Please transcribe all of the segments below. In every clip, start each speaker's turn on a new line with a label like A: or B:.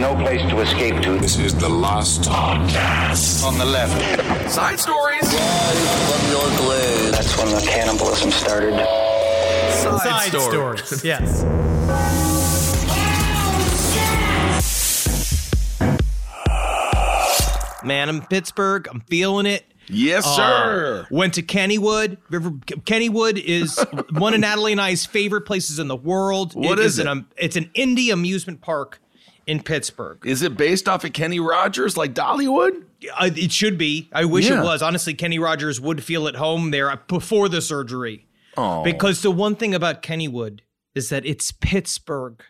A: no place to escape to.
B: This is the last podcast.
A: On the left.
B: Side stories.
A: From your glade. That's when the cannibalism started.
B: Side,
C: Side
B: stories.
C: stories. Yes. Man, I'm in Pittsburgh. I'm feeling it.
B: Yes,
C: Uh,
B: sir.
C: went to Kennywood. River Kennywood is one of Natalie and I's favorite places in the world.
B: What is
C: An,
B: it?
C: um, it's an indie amusement park in Pittsburgh.
B: Is it based off of Kenny Rogers like Dollywood?
C: Uh, it should be. I wish
B: Yeah.
C: it was. Honestly, Kenny Rogers would feel at home there before the surgery.
B: Oh.
C: Because the one thing about Kennywood is that it's Pittsburgh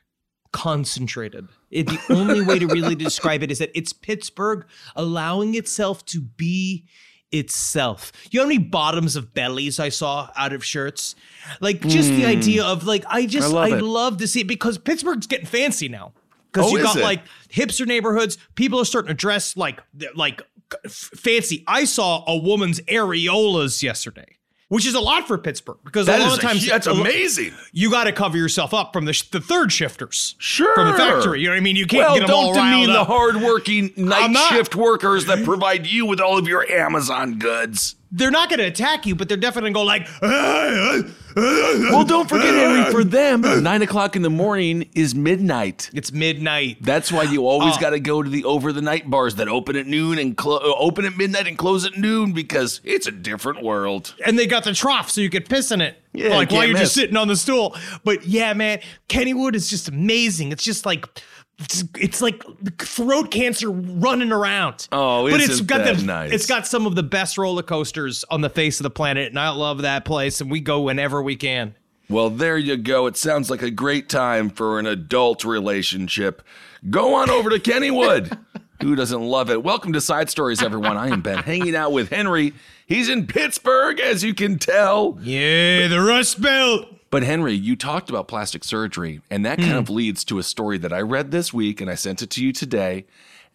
C: concentrated. It, the only way to really describe it is that it's Pittsburgh allowing itself to be itself. You know how many bottoms of bellies I saw out of shirts? Like just the idea of like I just
B: Hmm. I
C: I
B: love
C: love, to see it because Pittsburgh's getting fancy now. Because
B: Oh,
C: you got
B: it?
C: like hipster neighborhoods, people are starting to dress like like fancy. I saw a woman's areolas yesterday. Which is a lot for Pittsburgh because
B: That
C: a lot of times
B: that's
C: a lo-
B: amazing.
C: you got to cover yourself up from the, sh- the third shifters.
B: Sure.
C: From the factory. You know what I mean? You can't
B: well,
C: get them all
B: don't demean
C: riled
B: the hardworking night shift workers that provide you with all of your Amazon goods.
C: They're not going to attack you, but they're definitely going to go like,
B: Well, don't forget, Henry, for them, nine o'clock in the morning is midnight.
C: it's midnight.
B: That's why you always
C: Uh,
B: got to go to the over the night bars that open at noon and clo- uh, open at midnight and close at noon because it's a different world.
C: And they got the trough so you could piss in it.
B: Yeah,
C: like
B: you
C: while you're just sitting on the stool. But yeah, man, Kennywood is just amazing. It's just like it's, it's like throat cancer running around.
B: Oh,
C: but it's got the
B: nice?
C: it's got some of the best roller coasters on the face of the planet, and I love that place. And we go whenever we can.
B: Well, there you go. It sounds like a great time for an adult relationship. Go on over to Kennywood. Who doesn't love it? Welcome to Side Stories, everyone. I am Ben, hanging out with Henry. He's in Pittsburgh, as you can tell.
C: Yeah, the Rust Belt.
B: But Henry, you talked about plastic surgery, and that kind hmm. of leads to a story that I read this week, and I sent it to you today.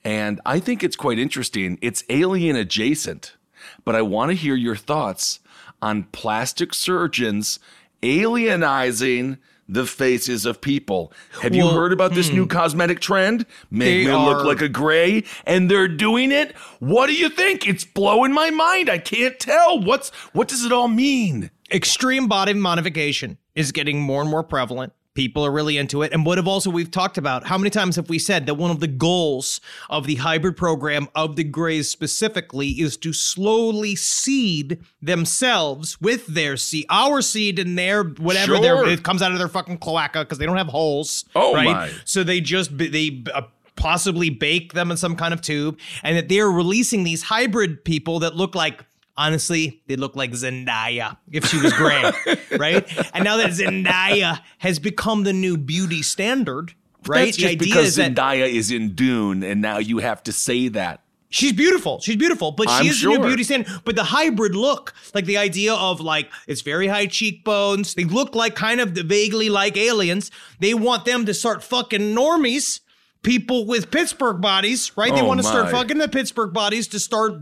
B: And I think it's quite interesting. It's alien adjacent, but I want to hear your thoughts on plastic surgeons alienizing the faces of people. Have you heard about this new hmm. cosmetic trend? Make
C: They
B: me look like a gray, and they're doing it. What do you think? It's blowing my mind. I can't tell. What's what does it all mean?
C: extreme body modification is getting more and more prevalent. People are really into it. And what have also we've talked about, how many times have we said that one of the goals of the hybrid program of the Greys specifically is to slowly seed themselves with their seed, our seed in their whatever their it comes out of their fucking cloaca because they don't have holes.
B: Oh,
C: right?
B: my.
C: So they just they uh, possibly bake them in some kind of tube, and that they're releasing these hybrid people that look like. Honestly, they look like Zendaya if she was gray, right? And now that Zendaya has become the new beauty standard, right?
B: That's just because Zendaya is in Dune, and now you have to say that.
C: She's beautiful. She's beautiful, but
B: I'm
C: she is the new beauty standard. But the hybrid look, like the idea of like it's very high cheekbones. They look like kind of vaguely like aliens. They want them to start fucking normies. People with Pittsburgh bodies, right? they
B: Oh,
C: want to start fucking the Pittsburgh bodies to start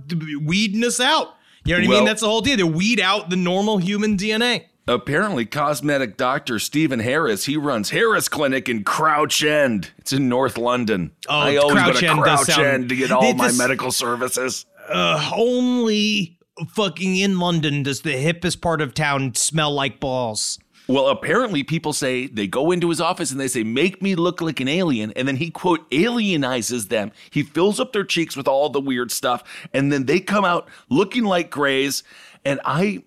C: weeding us out. You know what I mean? That's the whole deal. They weed out the normal human DNA.
B: Apparently, cosmetic doctor Stephen Harris, he runs Harris Clinic in Crouch End. It's in North London.
C: Oh,
B: I always
C: Crouch
B: go to
C: End
B: Crouch
C: sound-
B: End to get all my medical services.
C: Uh, only fucking in London does the hippest part of town smell like balls.
B: Well, apparently people say they go into his office and they say, make me look like an alien. And then he, quote, alienizes them. He fills up their cheeks with all the weird stuff. And then they come out looking like grays. And I,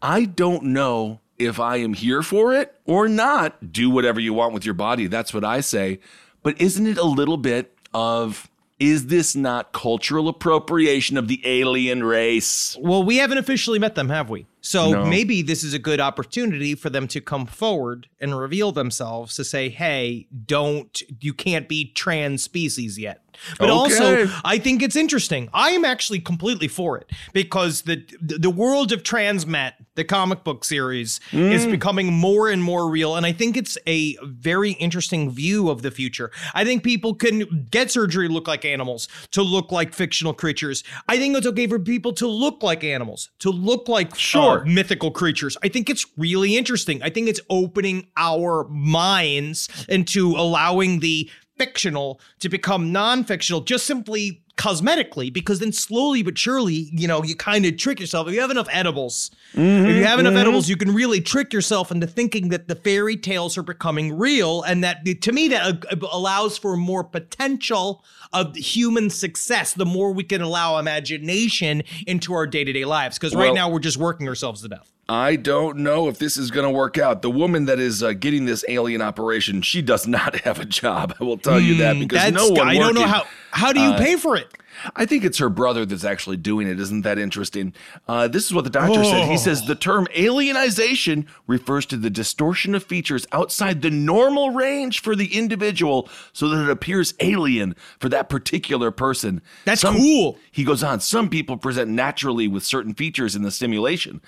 B: I don't know if I am here for it or not. Do whatever you want with your body. That's what I say. But isn't it a little bit of is this not cultural appropriation of the alien race?
C: Well, we haven't officially met them, have we? So
B: No.
C: maybe this is a good opportunity for them to come forward and reveal themselves to say, hey, don't, you can't be trans species yet. But also, I think it's interesting. I am actually completely for it because the the world of Transmet, the comic book series, is becoming more and more real, and I think it's a very interesting view of the future. I think people can get surgery to look like animals, to look like fictional creatures. I think it's okay for people to look like animals, to look like
B: Sure.
C: uh, mythical creatures. I think it's really interesting. I think it's opening our minds into allowing the fictional to become non-fictional just simply cosmetically because then slowly but surely you know you kind of trick yourself. If you have enough edibles if you have enough edibles you can really trick yourself into thinking that the fairy tales are becoming real and that to me that uh, allows for more potential of human success the more we can allow imagination into our day-to-day lives because right
B: Well-
C: now we're just working ourselves to death
B: I don't know if this is going to work out. The woman that is uh, getting this alien operation, she does not have a job. I will tell you that because
C: That's
B: no one
C: I don't know how how do you pay for it
B: I think it's her brother that's actually doing it. Isn't that interesting? Uh, this is what the doctor said. He says the term alienization refers to the distortion of features outside the normal range for the individual so that it appears alien for that particular person.
C: That's cool.
B: He goes on, some people present naturally with certain features in the simulation,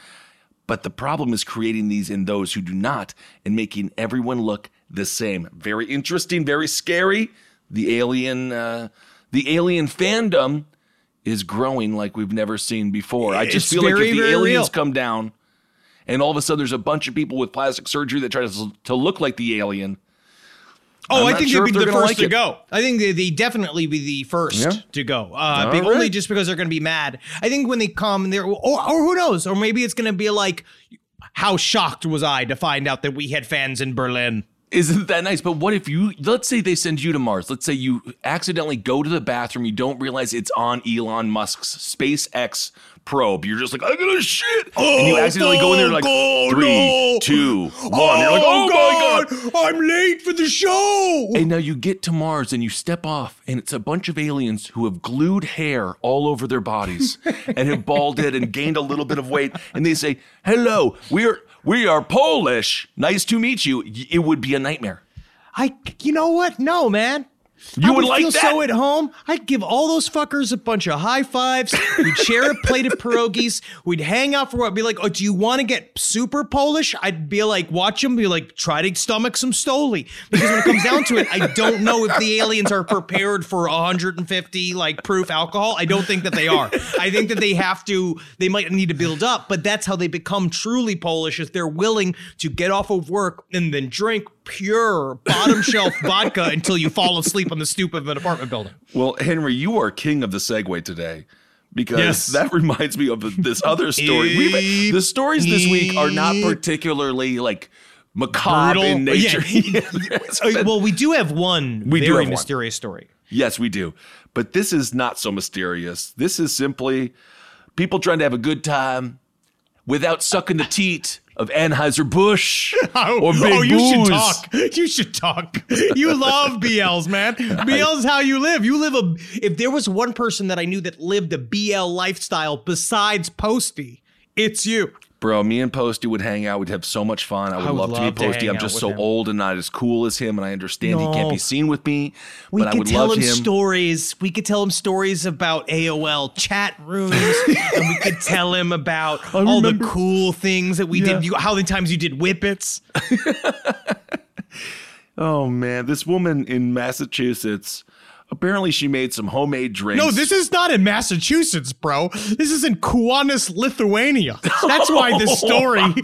B: but the problem is creating these in those who do not and making everyone look the same. Very interesting, very scary. The alien, uh, the alien fandom is growing like we've never seen before. I just
C: It's
B: feel
C: very,
B: like if the aliens
C: real.
B: come down and all of a sudden there's a bunch of people with plastic surgery that try to, to look like the alien.
C: Oh, I think
B: sure
C: they'd be the first
B: like
C: to
B: it.
C: go. I think they, they definitely be the first
B: Yeah.
C: to go. Uh, be- Only just because they're going to be mad. I think when they come, they're or, or who knows, or maybe it's going to be like, how shocked was I to find out that we had fans in Berlin?
B: Isn't that nice? But what if you, let's say they send you to Mars. Let's say you accidentally go to the bathroom. You don't realize it's on Elon Musk's SpaceX probe. You're just like, I'm going to shit. and you oh accidentally go in there like, three, two, one. You're like, oh, oh my God.
C: I'm late for the show.
B: And now you get to Mars and you step off, and it's a bunch of aliens who have glued hair all over their bodies and have balded and gained a little bit of weight. And they say, "Hello, we're we are Polish. Nice to meet you." It would be a nightmare.
C: I, you know what? No, man.
B: You
C: I
B: would
C: would
B: like
C: feel
B: that?
C: so at home. I'd give all those fuckers a bunch of high fives. We'd share a plate of pierogies. We'd hang out for what? Be like, oh, do you want to get super Polish? I'd be like, watch them. Be like, try to stomach some Stoli. Because when it comes down to it, I don't know if the aliens are prepared for 150 like proof alcohol. I don't think that they are. I think that they have to. They might need to build up, but that's how they become truly Polish. Is they're willing to get off of work and then drink pure bottom shelf vodka until you fall asleep on the stoop of an apartment building.
B: Well, Henry, you are king of the segue today. Because
C: Yes.
B: that reminds me of this other story. We've, the stories this week are not particularly like macabre
C: Brutal.
B: in nature.
C: Yeah.
B: It's
C: Uh, well, we do have one
B: We do
C: very
B: have one.
C: mysterious story.
B: Yes, we do. But this is not so mysterious. This is simply people trying to have a good time without sucking the teat of Anheuser-Busch or oh, Big
C: oh, you should talk. You should talk. You love BLs, man. BL's how you live. You live a. If there was one person that I knew that lived a BL lifestyle besides Posty, it's you.
B: Bro, me and Posty would hang out. We'd have so much fun. I would,
C: I would
B: love, to
C: love
B: meet
C: to
B: Posty.
C: hang
B: I'm just so
C: him.
B: old and not as cool as him, and I understand he can't be seen with me.
C: We
B: but I would
C: tell
B: love
C: him
B: him.
C: stories. We could tell him stories about AOL chat rooms, and we could tell him about all the cool things that we did. You, how many times you did whippets?
B: Oh man, this woman in Massachusetts. Apparently, she made some homemade drinks.
C: No, this is not in Massachusetts, bro. This is in Kaunas, Lithuania. That's why this oh, story
B: am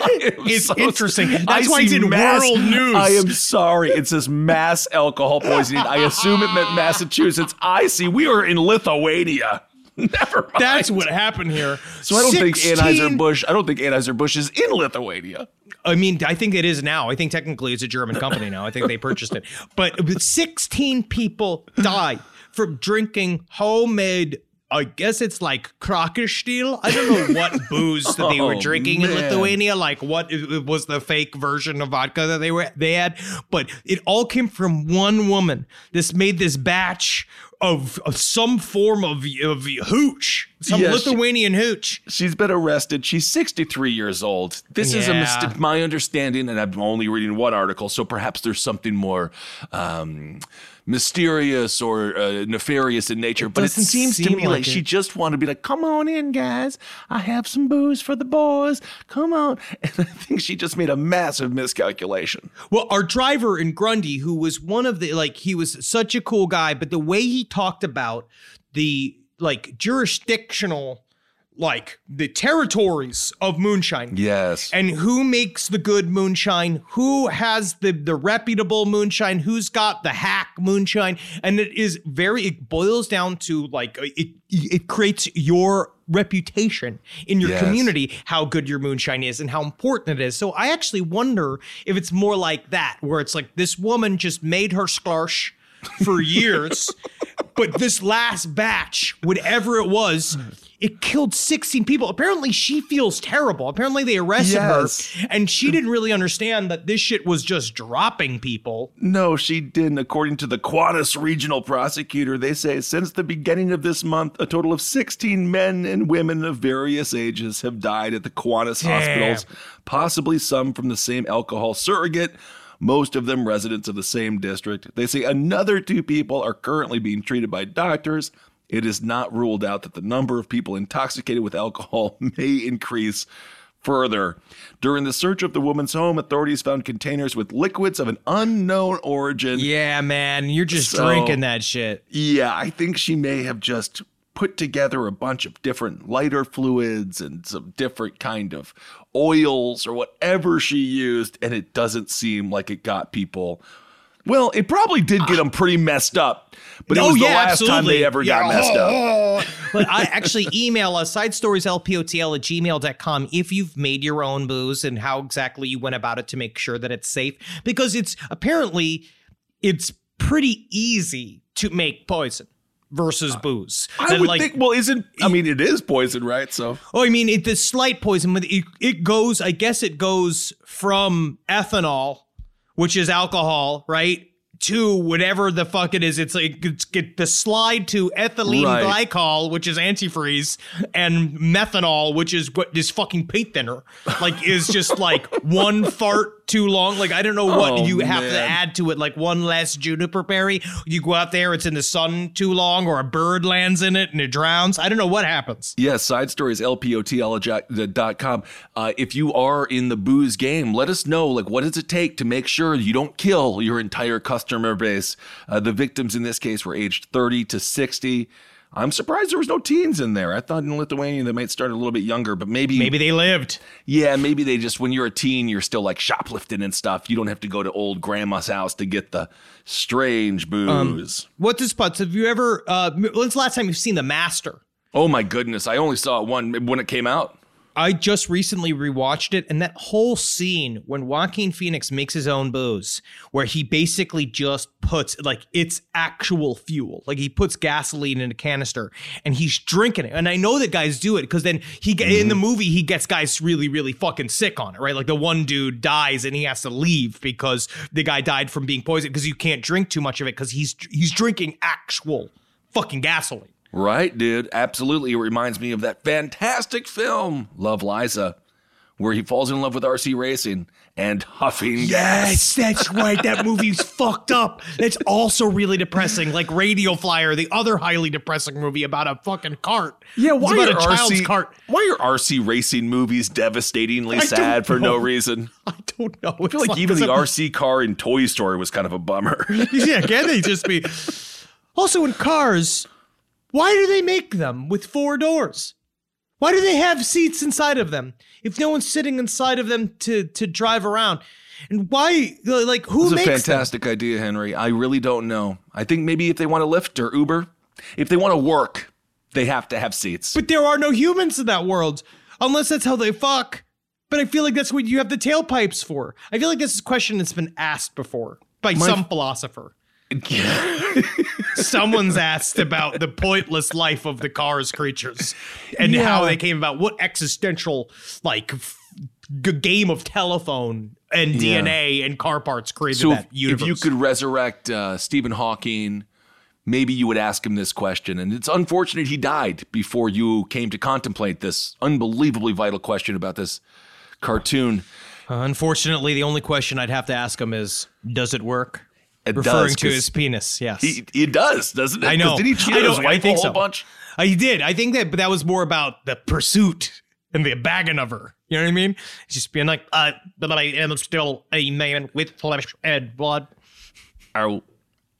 C: is
B: so-
C: interesting. That's
B: I
C: why it's in
B: mass-
C: world news.
B: I am sorry. It says mass alcohol poisoning. I assume it meant Massachusetts. I see. We are in Lithuania. Never mind.
C: That's what happened here.
B: So I don't think
C: 16
B: Anheuser Busch. I don't think Anheuser Busch is in Lithuania.
C: I mean, I think it is now. I think technically it's a German company now. I think they purchased it. But 16 people died from drinking homemade. I guess it's like Krokostil. I don't know what booze that they were
B: Oh,
C: drinking in. Lithuania. Like what it was the fake version of vodka that they were they had. But it all came from one woman. This made this batch of, of some form of of hooch, some
B: Yeah, she-
C: Lithuanian hooch.
B: She's been arrested. She's 63 years old. This is a mistake. My understanding, and I'm only reading one article, so perhaps there's something more um, mysterious or uh, nefarious in nature. but it seems to me like,
C: like
B: she just wanted to be like, "Come on in, guys. I have some booze for the boys. Come on." And I think she just made a massive miscalculation.
C: Well, our driver in Grundy, who was one of the like, he was such a cool guy, but the way he talked about the like jurisdictional, like the territories of moonshine.
B: Yes.
C: And who makes the good moonshine? Who has the the reputable moonshine? Who's got the hack moonshine? And it is very. It boils down to like it. It creates your reputation in your
B: Yes.
C: community, how good your moonshine is, and how important it is. So I actually wonder if it's more like that, where it's like this woman just made her sklarsh for years, but this last batch, whatever it was. It killed 16 people. Apparently, she feels terrible. Apparently, they arrested
B: Yes.
C: her, and she didn't really understand that this shit was just dropping people.
B: No, she didn't. According to the Kaunas regional prosecutor, they say since the beginning of this month, a total of 16 men and women of various ages have died at the Kaunas
C: Damn.
B: hospitals, possibly some from the same alcohol surrogate. Most of them residents of the same district. They say another two people are currently being treated by doctors. It is not ruled out that the number of people intoxicated with alcohol may increase further. During the search of the woman's home, authorities found containers with liquids of an unknown origin.
C: Yeah, man, you're just
B: So-
C: drinking that shit.
B: Yeah, I think she may have just put together a bunch of different lighter fluids and some different kind of oils or whatever she used, and it doesn't seem like it got people. Well, it probably did get ah. them pretty messed up, but it
C: Oh,
B: was the
C: yeah,
B: last time they ever got messed up.
C: but I actually email us sidestorieslpotl at gmail.com if you've made your own booze and how exactly you went about it to make sure that it's safe. Because it's apparently it's pretty easy to make poison versus booze.
B: I would
C: like-
B: think. Well, isn't I mean it is poison, right? So
C: Oh, I mean, it, the slight poison, but it, it goes, I guess it goes from ethanol, which is alcohol, right? To whatever the fuck it is. It's like it's get the slide to ethylene
B: Right.
C: glycol, which is antifreeze, and methanol, which is what is fucking paint thinner. Like is just like one fart too long. Like I don't know what
B: Oh,
C: you have to add to it. Like one less juniper berry. You go out there, it's in the sun too long, or a bird lands in it and it drowns. I don't know what happens.
B: Yes, side stories, lpotl.com. Uh, if you are in the booze game, let us know, like, what does it take to make sure you don't kill your entire customer base? Uh, the victims in this case were aged 30 to 60. I'm surprised there was no teens in there. I thought in Lithuania they might start a little bit younger, but maybe,
C: Maybe they lived.
B: yeah, maybe they just, when you're a teen, you're still like shoplifting and stuff. You don't have to go to old grandma's house to get the strange booze.
C: What does Putz? Have you ever? Uh, when's the last time you've seen The Master?
B: oh my goodness. I only saw it one when it came out.
C: I just recently rewatched it, and that whole scene when Joaquin Phoenix makes his own booze, where he basically just puts like it's actual fuel, like he puts gasoline in a canister and he's drinking it. And I know that guys do it because then he get in the mm-hmm. movie he gets guys really really fucking sick on it, right? Like the one dude dies and he has to leave because the guy died from being poisoned because you can't drink too much of it because he's he's drinking actual fucking gasoline.
B: Right, dude. Absolutely. It reminds me of that fantastic film, Love Liza, where he falls in love with RC racing and huffing gas.
C: Yes, that's right. That movie's fucked up. That's also really depressing, like Radio Flyer, the other highly depressing movie about a fucking cart.
B: Yeah,
C: it's
B: why
C: about
B: are
C: a child's
B: RC
C: cart.
B: Why are RC racing movies devastatingly
C: I
B: sad for no reason?
C: I don't know.
B: I feel like even the RC car in Toy Story was kind of a bummer.
C: yeah, can they just be? Also, in cars, why do they make them with four doors? Why do they have seats inside of them if no one's sitting inside of them to to drive around? And why, like, who makes
B: It's a
C: makes them?
B: fantastic idea, Henry. I really don't know. I think maybe if they want to Lyft or Uber, if they want to work, They have to have seats.
C: But there are no humans in that world, unless that's how they fuck. But I feel like that's what you have the tailpipes for. I feel like this is a question that's been asked before by some philosopher. Someone's asked about the pointless life of the cars creatures and how they came about. What existential like f- g- game of telephone and
B: Yeah.
C: DNA and car parts created
B: so if,
C: that universe?
B: if you could resurrect uh, Stephen Hawking, maybe you would ask him this question. And it's unfortunate he died before you came to contemplate this unbelievably vital question about this cartoon.
C: Unfortunately, the only question I'd have to ask him is, "Does it work?"
B: It
C: Referring to his penis. Yes.
B: He, he does, doesn't it?
C: I know.
B: Did he cheat
C: I
B: on his
C: know.
B: wife
C: I think
B: a whole
C: so.
B: bunch?
C: Uh, he did. I think that, but that was more about the pursuit and the bagging of her. You know what I mean? Just being like, uh, but I am still a man with flesh and blood.
B: Oh,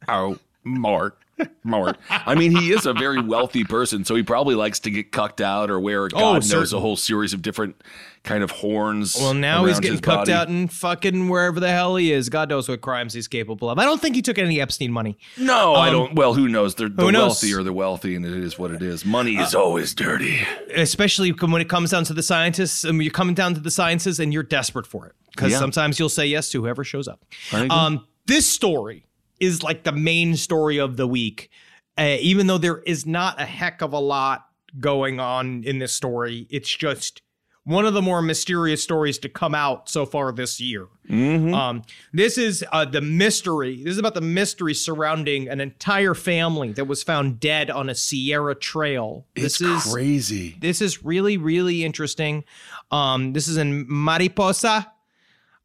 B: oh, Mark. Mark. I mean, he is a very wealthy person, so he probably likes to get cucked out or wear, God knows,
C: certain.
B: a whole series of different kind of horns.
C: Well, now he's getting cucked
B: body.
C: out and fucking wherever the hell he is. God knows what crimes he's capable of. I don't think he took any Epstein money.
B: No, I don't. Well, who knows? They're, the
C: Um, who knows? Uh,
B: wealthy are the wealthy, and it is what it is. Money is always dirty.
C: especially when it comes down to the scientists and you're coming down to the sciences and you're desperate for it because
B: Yeah.
C: sometimes you'll say yes to whoever shows up um this story is like the main story of the week uh, even though there is not a heck of a lot going on in this story it's just one of the more mysterious stories to come out so far this year. Um, this is uh, the mystery. This is about the mystery surrounding an entire family that was found dead on a Sierra trail.
B: It's
C: this is
B: crazy.
C: this is really really interesting um this is in mariposa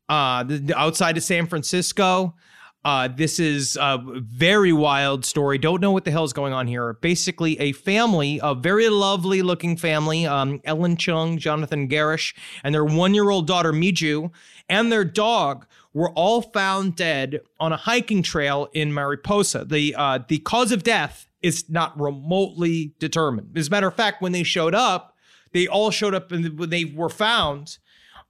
C: uh outside of san francisco uh, this is a very wild story. Don't know what the hell is going on here. Basically, a family, a very lovely looking family, um, Ellen Chung, Jonathan Gerrish, and their one year old daughter, Miju, and their dog were all found dead on a hiking trail in Mariposa. The, uh, the cause of death is not remotely determined. As a matter of fact, when they showed up, they all showed up and when they were found,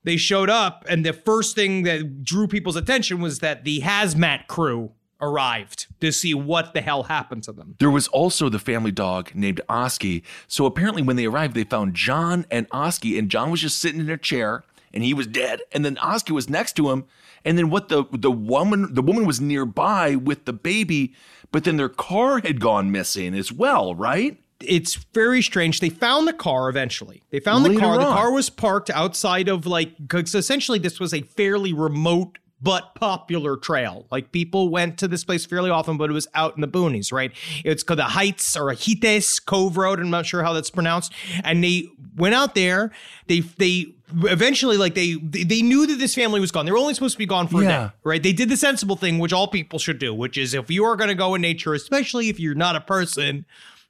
C: they showed up, and the first thing that drew people's attention was that the hazmat crew arrived to see what the hell happened to them.
B: There was also the family dog named Oski. So apparently, when they arrived, they found John and Oski, and John was just sitting in a chair, and he was dead. And then Oski was next to him, and then what the the woman the woman was nearby with the baby, but then their car had gone missing as well, right?
C: It's very strange. They found the car eventually. They found the
B: Later
C: car. The car was parked outside of like because essentially this was a fairly remote but popular trail. Like people went to this place fairly often, but it was out in the boonies, right? It's called the Heights or Hites Cove Road. I'm not sure how that's pronounced. And they went out there. They they eventually like they they, they knew that this family was gone. They were only supposed to be gone for a day, right? They did the sensible thing, which all people should do, which is if you are going to go in nature, especially if you're not a person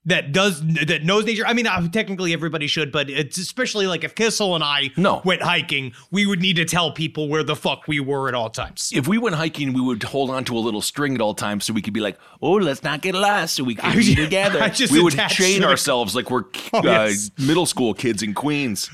C: that does that knows nature. I mean, uh, technically everybody should, but it's especially like if Kissel and I
B: No.
C: went hiking, we would need to tell people where the fuck we were at all times.
B: If we went hiking, we would hold on to a little string at all times so we could be like, "Oh, let's not get lost," so we can be together. We would chain
C: the-
B: ourselves like we're uh,
C: yes.
B: middle school kids in Queens.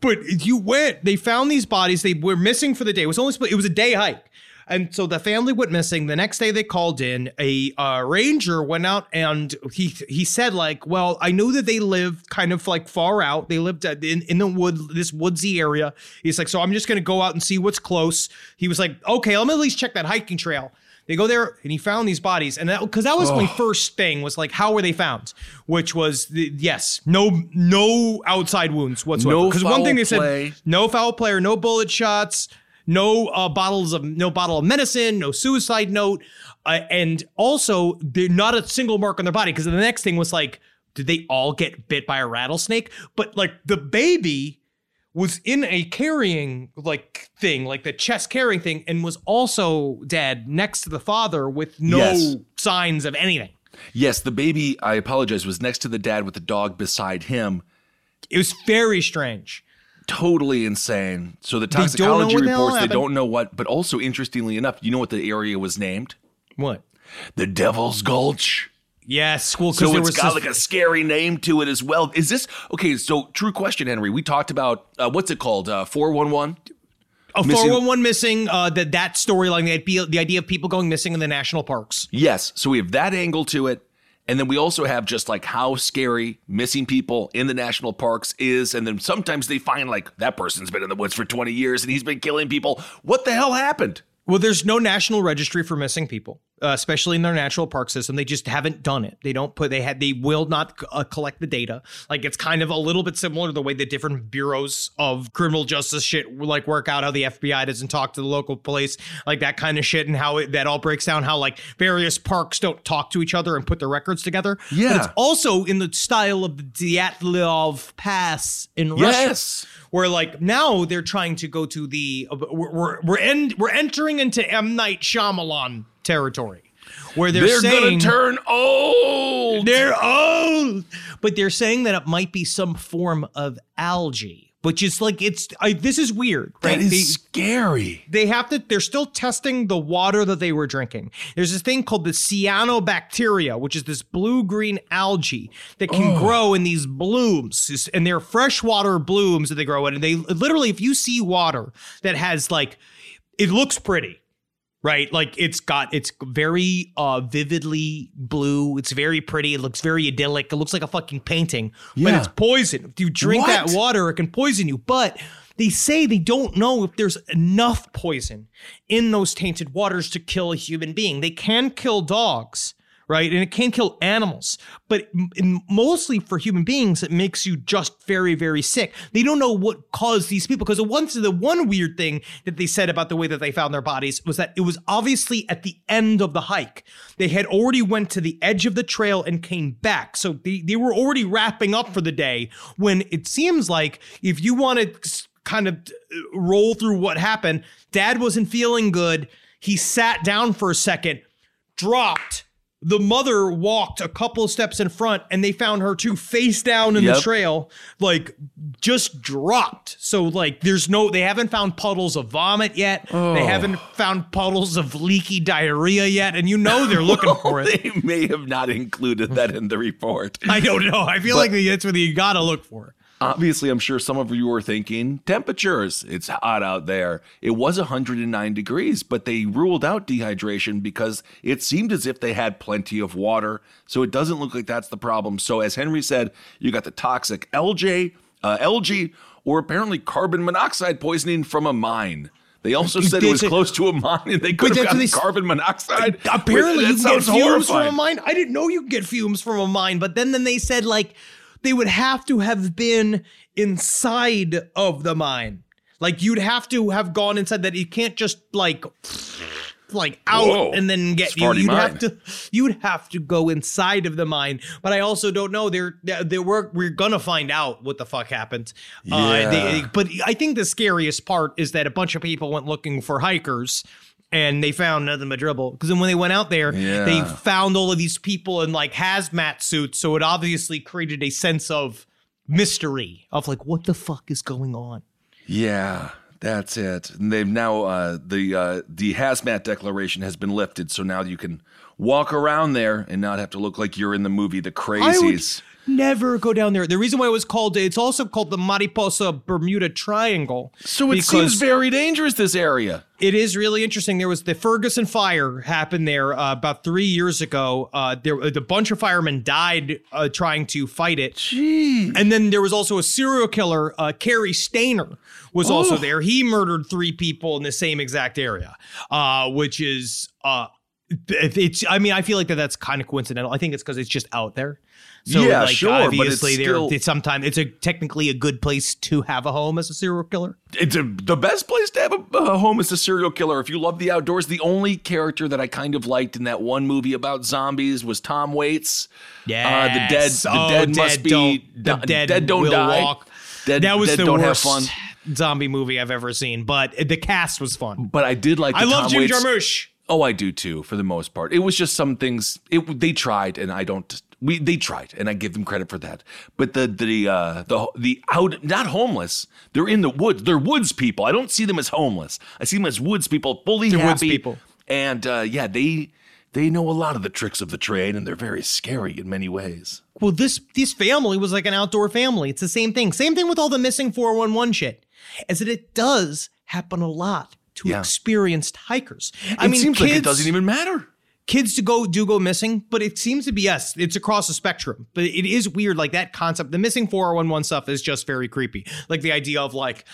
C: But you went, they found these bodies. They were missing for the day. It was only it was a day hike. And so the family went missing. The next day they called in. A uh, ranger went out and he he said like, "Well, I know that they lived kind of like far out. They lived in in the wood, this woodsy area." He's like, "So I'm just gonna go out and see what's close." He was like, "Okay, let me at least check that hiking trail." They go there and he found these bodies, and that because that was my first thing was like, how were they found? Which was the, yes, no no outside wounds whatsoever.
B: No
C: Because one thing they
B: play.
C: said, no foul play or no bullet shots, no uh, bottles of no bottle of medicine, no suicide note, uh, and also they're not a single mark on their body. Because the next thing was like, did they all get bit by a rattlesnake? But like the baby was in a carrying like thing, like the chest carrying thing, and was also dead next to the father with no
B: Yes.
C: signs of anything.
B: Yes, the baby, I apologize, was next to the dad with the dog beside him.
C: It was very strange.
B: Totally insane. So the toxicology
C: what the hell
B: reports, they don't know what, but also interestingly enough, you know what the area was named?
C: What?
B: The Devil's Gulch.
C: Yes, well, because
B: So
C: there
B: it's
C: was
B: got like a scary name to it as well. Is this okay? So, true question, Henry. We talked about uh, what's it called? Four one one.
C: a
B: missing-
C: 411 missing. Uh, that that storyline, the idea, the idea of people going missing in the national parks.
B: Yes. So we have that angle to it, And then we also have just like how scary missing people in the national parks is. And then sometimes they find like that person's been in the woods for 20 years and he's been killing people. What the hell happened?
C: Well, there's no national registry for missing people, uh, especially in their natural park system. They just haven't done it. They don't put. They had. They will not uh, collect the data. Like it's kind of a little bit similar to the way the different bureaus of criminal justice shit like work out. How the FBI doesn't talk to the local police, like that kind of shit, and how it, that all breaks down. How like various parks don't talk to each other and put their records together.
B: Yeah.
C: but it's also in the style of the Dyatlov Pass in Russia
B: Yes.
C: Where like now they're trying to go to the uh, we're we're we're, en- we're entering into M. Night Shyamalan territory where they're,
B: They're,
C: saying
B: going to turn old.
C: they're old, but they're saying that it might be some form of algae, which is like it's I, this is weird, right?
B: That is
C: They-
B: scary.
C: they have to they're still testing the water that they were drinking there's this thing called the cyanobacteria which is this blue green algae that can oh. grow in these blooms and they're freshwater blooms that they grow in and they literally if you see water that has like it looks pretty right? Like it's got it's very uh vividly blue. It's very pretty. It looks very idyllic. It looks like a fucking painting
B: yeah.
C: but it's poison. If you drink that water it can poison you. But they say they don't know if there's enough poison in those tainted waters to kill a human being. They can kill dogs right? And it can kill animals. But mostly for human beings it makes you just very very sick. They don't know what caused these people because the one the one weird thing that they said about the way that they found their bodies was that it was obviously at the end of the hike. They had already went to the edge of the trail and came back. So they, they were already wrapping up for the day when it seems like if you want to kind of uh, roll through what happened dad wasn't feeling good. He sat down for a second dropped. The mother walked a couple of steps in front and they found her too face down in the trail, like just dropped. So, like, there's no, they haven't found puddles of vomit yet.
B: Oh.
C: They haven't found puddles of leaky diarrhea yet. And you know they're looking for it.
B: They may have not included that in the report.
C: I don't know. I feel like that's what you gotta look for.
B: Obviously, I'm sure some of you were thinking temperatures. It's hot out there. It was 109 degrees, but they ruled out dehydration because it seemed as if they had plenty of water. So it doesn't look like that's the problem. So, as Henry said, you got the toxic LJ, uh, algae, or apparently carbon monoxide poisoning from a mine. They also said it was close to a mine and they could have gotten carbon monoxide.
C: Apparently, you can get fumes from a mine. I didn't know you could get fumes from a mine, but then then they said like they would have to have been inside of the mine. Like you'd have to have gone inside that. You can't just like like out
B: Whoa.
C: and then get you. You'd
B: mine.
C: have to you'd have to go inside of the mine. But I also don't know. There there were we're gonna find out what the fuck happened. Uh, they-
B: Yeah.
C: but I think the scariest part is that a bunch of people went looking for hikers and they found nothing but dribble. Because then when they went out there, they found all of these people in like hazmat suits. So it obviously created a sense of mystery of like, what the fuck is going on?
B: Yeah, that's it. And they've now uh, the uh, the hazmat declaration has been lifted, so now you can walk around there and not have to look like you're in the movie The Crazies.
C: Never go down there. The reason why it was called, it's also called the Mariposa Bermuda Triangle.
B: So it seems very dangerous. This area.
C: It is really interesting. There was the Ferguson fire happened there uh, about three years ago. Uh, there, a bunch of firemen died uh, trying to fight it.
B: Gee.
C: And then there was also a serial killer, uh, Cary Stayner, was also there. He murdered three people in the same exact area, uh, which is uh, it's. I mean, I feel like that that's kind of coincidental. I think it's because it's just out there. So
B: Yeah,
C: like,
B: sure, but it's
C: obviously,
B: still-
C: it's sometimes it's a technically a good place to have a home as a serial killer.
B: It's a, the best place to have a, a home as a serial killer. If you love the outdoors, the only character that I kind of liked in that one movie about zombies was Tom Waits. uh, the dead, the
C: Oh,
B: dead must be
C: don't, the
B: di-
C: dead,
B: don't die.
C: walk.
B: Dead,
C: that was
B: dead
C: the
B: don't
C: worst
B: have fun.
C: zombie movie I've ever seen, but the cast was fun.
B: But I did like. The
C: I love
B: Tom
C: Jim Jarmusch.
B: Oh, I do too, for the most part. It was just some things. It they tried, and I don't. We they tried, and I give them credit for that. But the the uh, the the out not homeless. They're in the woods. They're woods people. I don't see them as homeless. I see them as woods people, fully
C: They're
B: happy.
C: woods people.
B: And uh, yeah, they they know a lot of the tricks of the trade, and they're very scary in many ways.
C: Well, this this family was like an outdoor family. It's the same thing. Same thing with all the missing 411 shit. Is that it does happen a lot to
B: Yeah.
C: experienced hikers. I
B: it
C: mean,
B: seems
C: kids,
B: like it doesn't even matter.
C: Kids to go do go missing, but it seems to be yes, it's across the spectrum. But it is weird, like that concept. The missing 411 stuff is just very creepy. Like the idea of like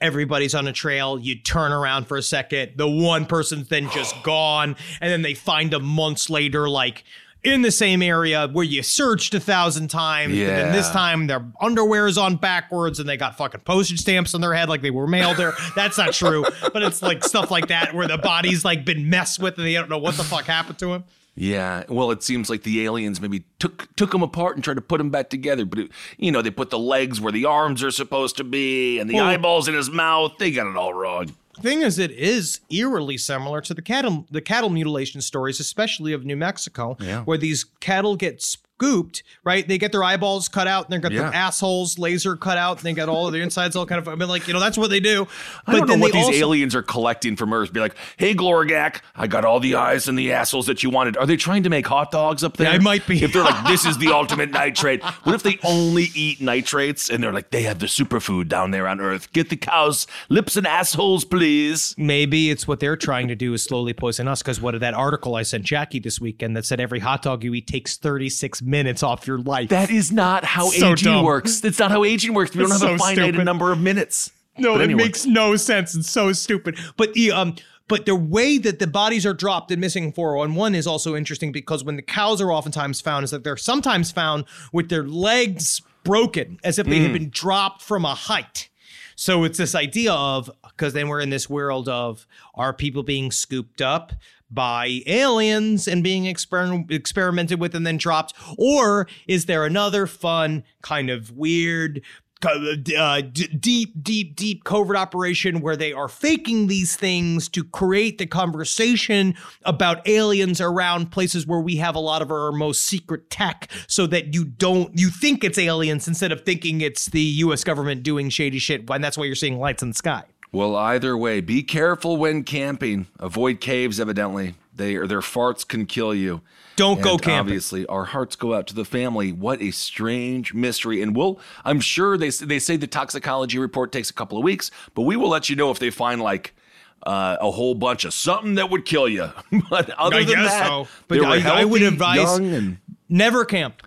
C: everybody's on a trail, you turn around for a second, the one person's then just gone, and then they find them months later, like in the same area where you searched a thousand times. And then this time their underwear is on backwards and they got fucking postage stamps on their head like they were mailed there. That's not true. But it's like stuff like that where the body's like been messed with and they don't know what the fuck happened to him.
B: Yeah, well, it seems like the aliens maybe took took them apart and tried to put them back together. But it, you know, they put the legs where the arms are supposed to be, and the
C: Well-
B: eyeballs in his mouth. They got it all wrong.
C: Thing is it is eerily similar to the cattle the cattle mutilation stories especially of new mexico
B: Yeah.
C: where these cattle get scooped right they get their eyeballs cut out and they got
B: Yeah.
C: their assholes laser cut out and they got all of their insides all kind of i mean like you know that's what they do
B: I don't know what these
C: also-
B: aliens are collecting from Earth. Be like, hey, Glorgak, I got all the eyes and the assholes that you wanted. Are they trying to make hot dogs up there?
C: Yeah, it might be.
B: If they're like, this is the ultimate nitrate. What if they only eat nitrates and they're like, they have the superfood down there on Earth? Get the cows' lips and assholes, please.
C: maybe it's what they're trying to do is slowly poison us because what did that article i sent jackie this weekend that said every hot dog you eat takes 36 minutes off your life
B: That is not how
C: So
B: aging
C: dumb.
B: works. That's not how aging works. We don't
C: It's
B: have a
C: so
B: finite
C: stupid.
B: number of minutes.
C: No,
B: But
C: it
B: anyway.
C: makes no sense. It's so stupid. But the um, but the way that the bodies are dropped in missing 411 is also interesting because when the cows are oftentimes found, is that they're sometimes found with their legs broken, as if they
B: Mm.
C: had been dropped from a height. So it's this idea of because then we're in this world of are people being scooped up by aliens and being exper- experimented with and then dropped, or is there another fun kind of weird? Uh, d- deep, deep, deep covert operation where they are faking these things to create the conversation about aliens around places where we have a lot of our most secret tech so that you don't, you think it's aliens instead of thinking it's the US government doing shady shit. And that's why you're seeing lights in the sky.
B: Well, either way, be careful when camping. Avoid caves, evidently. They or their farts can kill you.
C: Don't go camping.
B: Obviously, our hearts go out to the family. What a strange mystery. And we'll, I'm sure they they say the toxicology report takes a couple of weeks, but we will let you know if they find like uh, a whole bunch of something that would kill you. but other
C: I
B: than that,
C: so. But
B: they were
C: I- I would advise-
B: and
C: Never camp.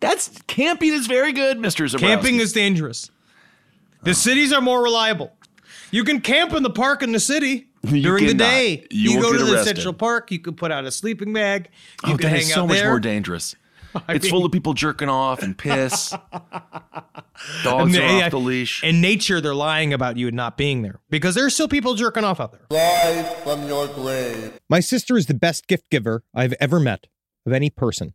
B: that's camping is very good, Mister.
C: Camping is dangerous. The cities are more reliable. You can camp in the park in the city during the day.
B: You
C: You, go
B: get
C: to the
B: arrested.
C: Central Park. You can put out a sleeping bag. You
B: Oh,
C: could
B: that
C: hang
B: is
C: out
B: so much
C: there.
B: more dangerous. it's
C: mean-
B: full of people jerking off and piss. Dogs
C: And
B: are off the leash.
C: In nature, they're lying about you and not being there because there's still people jerking off out there.
D: Rise from your grave.
C: My sister is the best gift giver I've ever met of any person.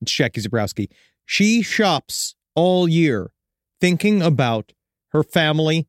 C: It's Jackie Zebrowski. She shops all year thinking about her family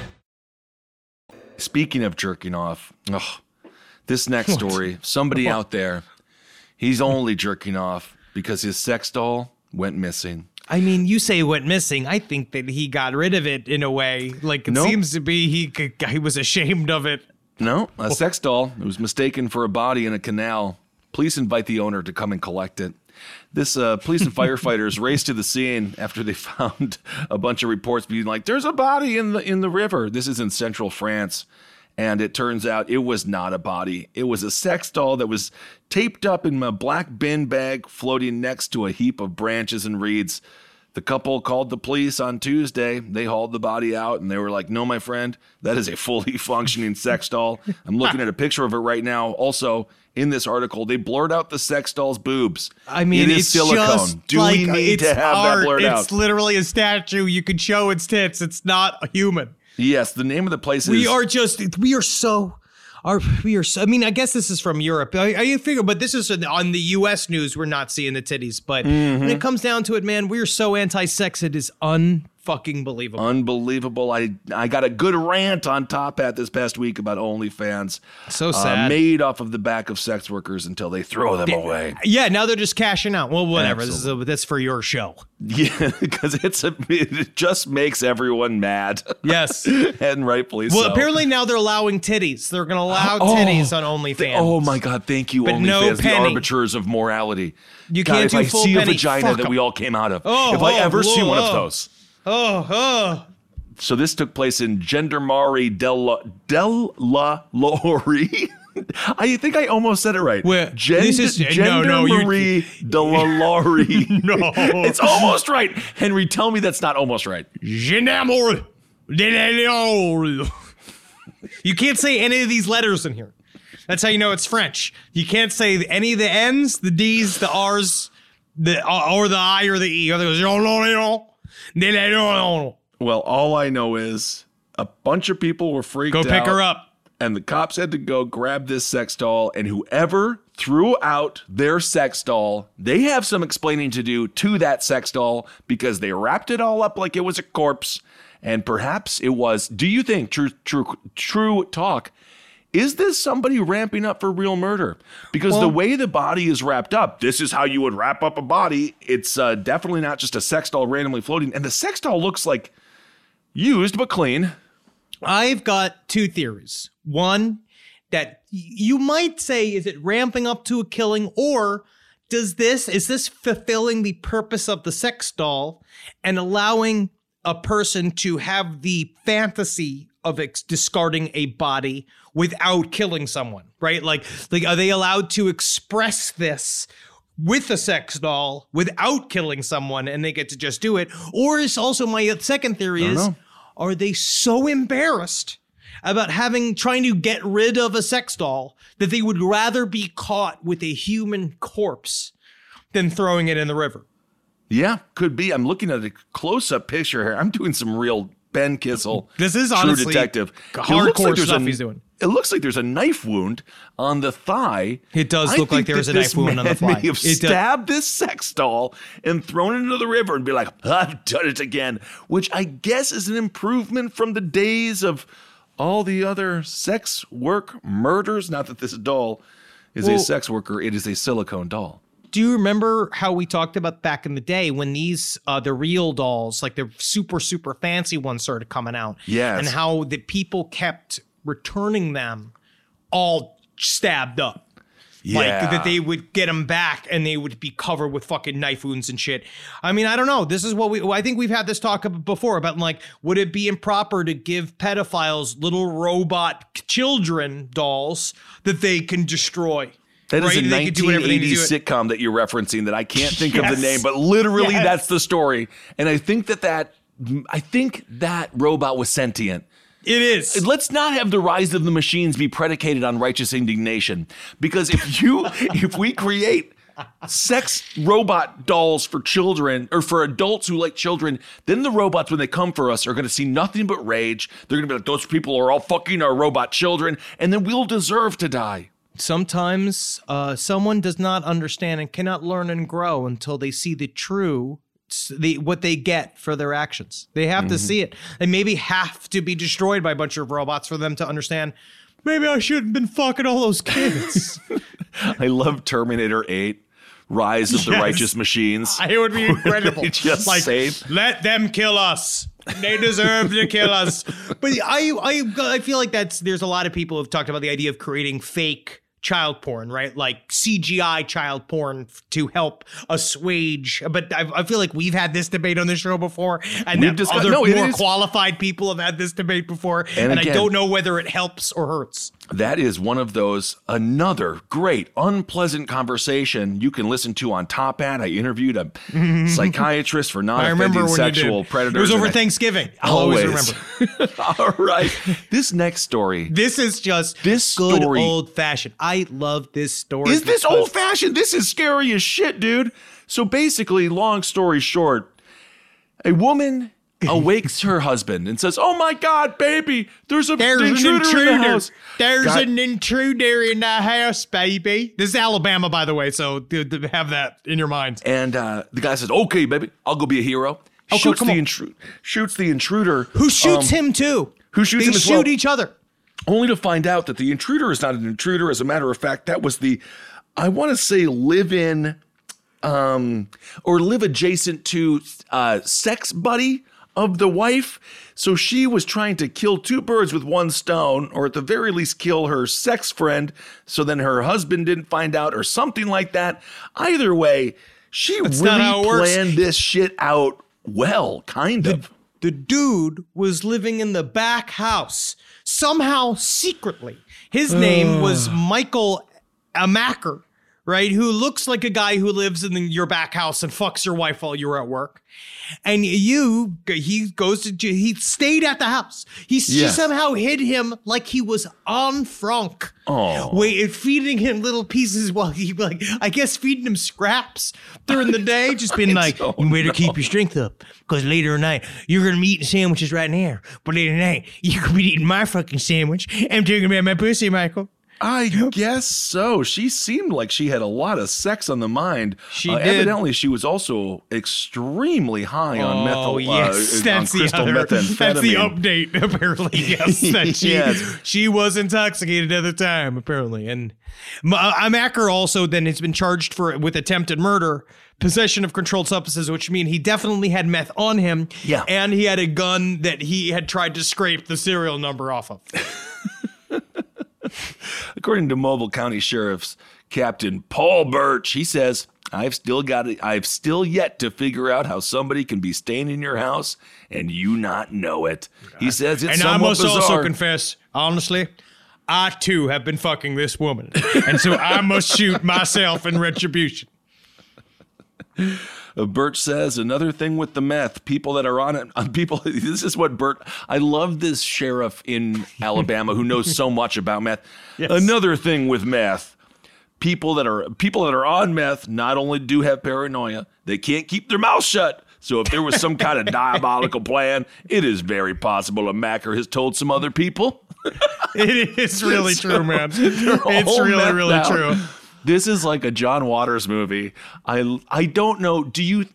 B: Speaking of jerking off, ugh, this next story, somebody out there, he's only jerking off because his sex doll went missing.
C: I mean, you say went missing. I think that he got rid of it in a way. Like it
B: Nope.
C: seems to be he could, he was ashamed of it.
B: No, a sex doll. It was mistaken for a body in a canal. Police invite the owner to come and collect it. This uh, police and firefighters raced to the scene after they found a bunch of reports being like, "There's a body in the in the river." This is in central France, and it turns out it was not a body. It was a sex doll that was taped up in a black bin bag, floating next to a heap of branches and reeds. The couple called the police on Tuesday. They hauled the body out and they were like, No, my friend, that is a fully functioning sex doll. I'm looking at a picture of it right now. Also, in this article, they blurred out the sex doll's boobs.
C: I mean,
B: it is
C: it's
B: silicone. Do
C: like,
B: we need
C: it's
B: to have
C: art.
B: that blurred
C: It's
B: out?
C: literally a statue. You can show its tits. It's not a human.
B: yes, the name of the place
C: We
B: is.
C: are just we are so are we are so, I mean I guess this is from Europe. I, I figure but this is on the US news we're not seeing the titties, but when it mm-hmm. comes down to it man, we are so anti-sex it is unfucking believable.
B: Unbelievable. I I got a good rant on Top Hat this past week about OnlyFans.
C: So
B: uh,
C: sad.
B: made off of the back of sex workers until they throw them away.
C: yeah, now they're just cashing out. Well, whatever. This is a, that's for your show.
B: Yeah, because it's a it just makes everyone mad.
C: Yes.
B: and rightfully
C: Well,
B: so.
C: apparently now they're allowing titties. They're going to allow
B: Oh,
C: titties on OnlyFans.
B: th- Oh my God! Thank you,
C: But
B: OnlyFans,
C: no
B: the arbiters of morality.
C: You
B: God,
C: can't
B: if
C: do
B: I
C: full
B: see a vagina that
C: 'em.
B: we all came out of.
C: Oh,
B: if I
C: oh,
B: ever see
C: whoa,
B: one of
C: oh.
B: those.
C: Oh, oh.
B: So this took place in Gendarmerie della del la Lori. I think I almost said it right.
C: Where-
B: Gen-
C: this is- no, no, you-
B: Gendarmerie de la Lori.
C: No.
B: it's almost right. Henry, tell me that's not almost right.
C: Gendarmerie de la. You can't say any of these letters in here. That's how you know it's French. You can't say any of the N's, the D's, the R's, the or the I or the E. Or the de la Lorre.
B: Well, all I know is a bunch of people were freaked
C: Go
B: out.
C: pick her up.
B: And the cops had to go grab this sex doll, and whoever threw out their sex doll, they have some explaining to do to that sex doll because they wrapped it all up like it was a corpse. And perhaps it was. Do you think, true, true, true talk, is this somebody ramping up for real murder? Because the way the body is wrapped up, this is how you would wrap up a body. It's uh, definitely not just a sex doll randomly floating. And the sex doll looks like used but clean.
C: I've got two theories. One, that you might say, is it ramping up to a killing, or does this is this fulfilling the purpose of the sex doll and allowing a person to have the fantasy of ex- discarding a body without killing someone, right? Like, like are they allowed to express this? With a sex doll without killing someone, and they get to just do it, or is also my second theory is
B: know.
C: are they so embarrassed about having trying to get rid of a sex doll that they would rather be caught with a human corpse than throwing it in the river?
B: Yeah, could be. I'm looking at a close-up picture here. I'm doing some real Ben Kissel.
C: This is
B: True
C: honestly
B: Detective. It looks
C: hardcore stuff
B: a-
C: he's doing.
B: it looks like there's a knife wound on the thigh.
C: It does
B: I
C: look like there is a knife wound on the thigh.
B: May have
C: It does-
B: stabbed this sex doll and thrown it into the river and be like, I've done it again, which I guess is an improvement from the days of all the other sex work murders. Not that this doll is a sex worker; it is a silicone doll.
C: Do you remember how we talked about back in the day when these uh the real dolls, like the super super fancy ones, started coming out?
B: Yes.
C: and how the people kept returning them all stabbed up. Like that they would get them back and they would be covered with fucking knife wounds and shit. I mean, I don't know. This is what we. I think we've had this talk before about like, would it be improper to give pedophiles little robot children dolls that they can destroy?
B: That is
C: right?
B: a
C: They could do whatever they need to
B: 1980s sitcom that you're referencing that I can't think of the name, but literally
C: Yes.
B: that's the story. And I think that that I think that robot was sentient.
C: It is.
B: Let's not have the rise of the machines be predicated on righteous indignation, because if you if we create sex robot dolls for children or for adults who like children, then the robots when they come for us are going to see nothing but rage. They're going to be like those people are all fucking our robot children, and then we'll deserve to die.
C: Sometimes uh, someone does not understand and cannot learn and grow until they see the true, the what they get for their actions. They have to see it. They maybe have to be destroyed by a bunch of robots for them to understand. Maybe I shouldn't have been fucking all those kids.
B: I love Terminator 8, Rise of the
C: Yes.
B: Righteous Machines.
C: it would be incredible.
B: Just
C: like,
B: say-
C: let them kill us. They deserve to kill us. But I, I, I feel like that's there's a lot of people who've talked about the idea of creating fake child porn, right? Like CGI child porn f- to help assuage. But I, I feel like we've had this debate on the show before, and
B: We've discussed-
C: other
B: no,
C: more
B: is-
C: qualified people have had this debate before,
B: And
C: and, I don't know whether it helps or hurts.
B: That is one of those another great unpleasant conversation you can listen to on Top Hat. I interviewed a psychiatrist for not
C: I remember
B: offending
C: when you
B: sexual predators.
C: It was over
B: I-
C: Thanksgiving. I'll always,
B: Always.
C: remember.
B: All right. This next story.
C: This is just
B: This
C: good
B: story-
C: old fashioned. I love this story.
B: Is this old fashioned? This is scary as shit, dude. So basically, long story short, a woman awakes her husband and says, "Oh my God, baby, there's a
C: There's
B: intruder,
C: an intruder.
B: in the house."
C: There's
B: God-
C: an intruder in the house, baby. This is Alabama, by the way, so have that in your mind.
B: And uh, the guy says, "Okay, baby, I'll go be a hero."
C: Oh,
B: shoots the intruder. Shoots the intruder.
C: Who shoots
B: um,
C: him too?
B: who shoots
C: they
B: him as
C: shoot
B: well.
C: each other.
B: only to find out that the intruder is not an intruder. As a matter of fact, that was the, I want to say, live in, um, or live adjacent to uh, sex buddy of the wife. So she was trying to kill two birds with one stone, or at the very least, kill her sex friend. So then her husband didn't find out, or something like that. Either way, she
C: That's
B: really
C: not how it works.
B: planned this shit out well, kind of.
C: The dude was living in the back house somehow secretly. His name was Michael Amacker, right? Who looks like a guy who lives in the, your back house and fucks your wife while you're at work. And you, he goes to, he stayed at the house. He,
B: Yes.
C: somehow hid him like he was Anne Frank.
B: Oh.
C: Wait, feeding him little pieces while he, like, I guess feeding him scraps during the day, just being like, you better
B: know.
C: keep your strength up because later tonight you're gonna be eating sandwiches right now. But later tonight you're gonna be eating my fucking sandwich. I'm talking about my pussy, Michael.
B: I guess so. She seemed like she had a lot of sex on the mind.
C: She
B: Uh,
C: did.
B: Evidently, she was also extremely high on methyl.
C: Oh yes,
B: uh,
C: that's the other. That's the update. Apparently, yes, that she
B: Yes.
C: she was intoxicated at the time. Apparently, and uh, Amacker also then has been charged for with attempted murder, possession of controlled substances, which mean he definitely had meth on him.
B: Yeah.
C: and he had a gun that he had tried to scrape the serial number off of.
B: According to Mobile County Sheriff's Captain Paul Burch, he says, "I've still got it. I've still yet to figure out how somebody can be staying in your house and you not know it." He says it's
C: and I must
B: bizarre.
C: also confess, honestly, I too have been fucking this woman, and so I must shoot myself in retribution.
B: Uh, Bert says another thing with the meth, people that are on it, on people. This is what Bert. I love this sheriff in Alabama who knows so much about meth. Another thing with meth, people that are people that are on meth not only do have paranoia, they can't keep their mouth shut. So if there was some kind of diabolical plan, it is very possible Amacker has told some other people.
C: It is really true, man. It's really, really
B: out.
C: true.
B: This is like a John Waters movie. I I don't know. Do you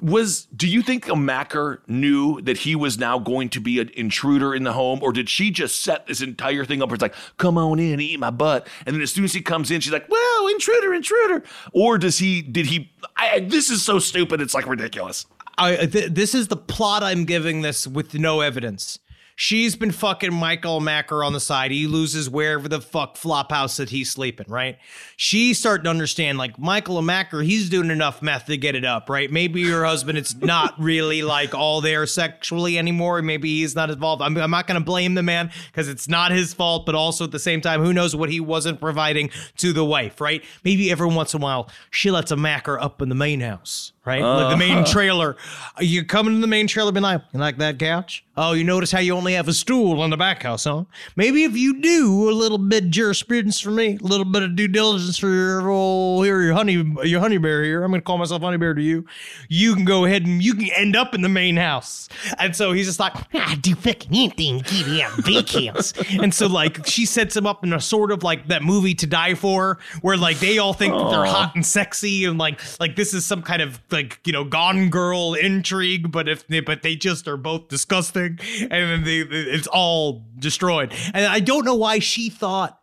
B: was do you think Amacker knew that he was now going to be an intruder in the home, or did she just set this entire thing up? Where it's like, come on in, eat my butt, and then as soon as he comes in, she's like, well, intruder, intruder. Or does he? Did he? I, this is so stupid. It's like ridiculous.
C: I th- this is the plot I'm giving this with no evidence. She's been fucking Michael Macker on the side. He loses wherever the fuck flop house that he's sleeping, right? She's starting to understand, like, Michael Macker, he's doing enough meth to get it up, right? Maybe your husband, it's not really like all there sexually anymore. Maybe he's not involved. I'm, I'm not going to blame the man because it's not his fault, but also at the same time, who knows what he wasn't providing to the wife, right? Maybe every once in a while, she lets Amacker up in the main house, right? Uh-huh. Like the main trailer. You coming to the main trailer, been like, you like that couch? Oh, you notice how you only have a stool in the back house, huh? Maybe if you do a little bit of jurisprudence for me, a little bit of due diligence for your old here, your honey, your honey bear here. I'm gonna call myself honey bear to you. You can go ahead and you can end up in the main house. And so he's just like, I do fucking anything to me out big house. and so like she sets him up in a sort of like that movie to die for, where like they all think that they're hot and sexy and like like this is some kind of like you know gone girl intrigue, but if they, but they just are both disgusting and then they, it's all destroyed. And I don't know why she thought.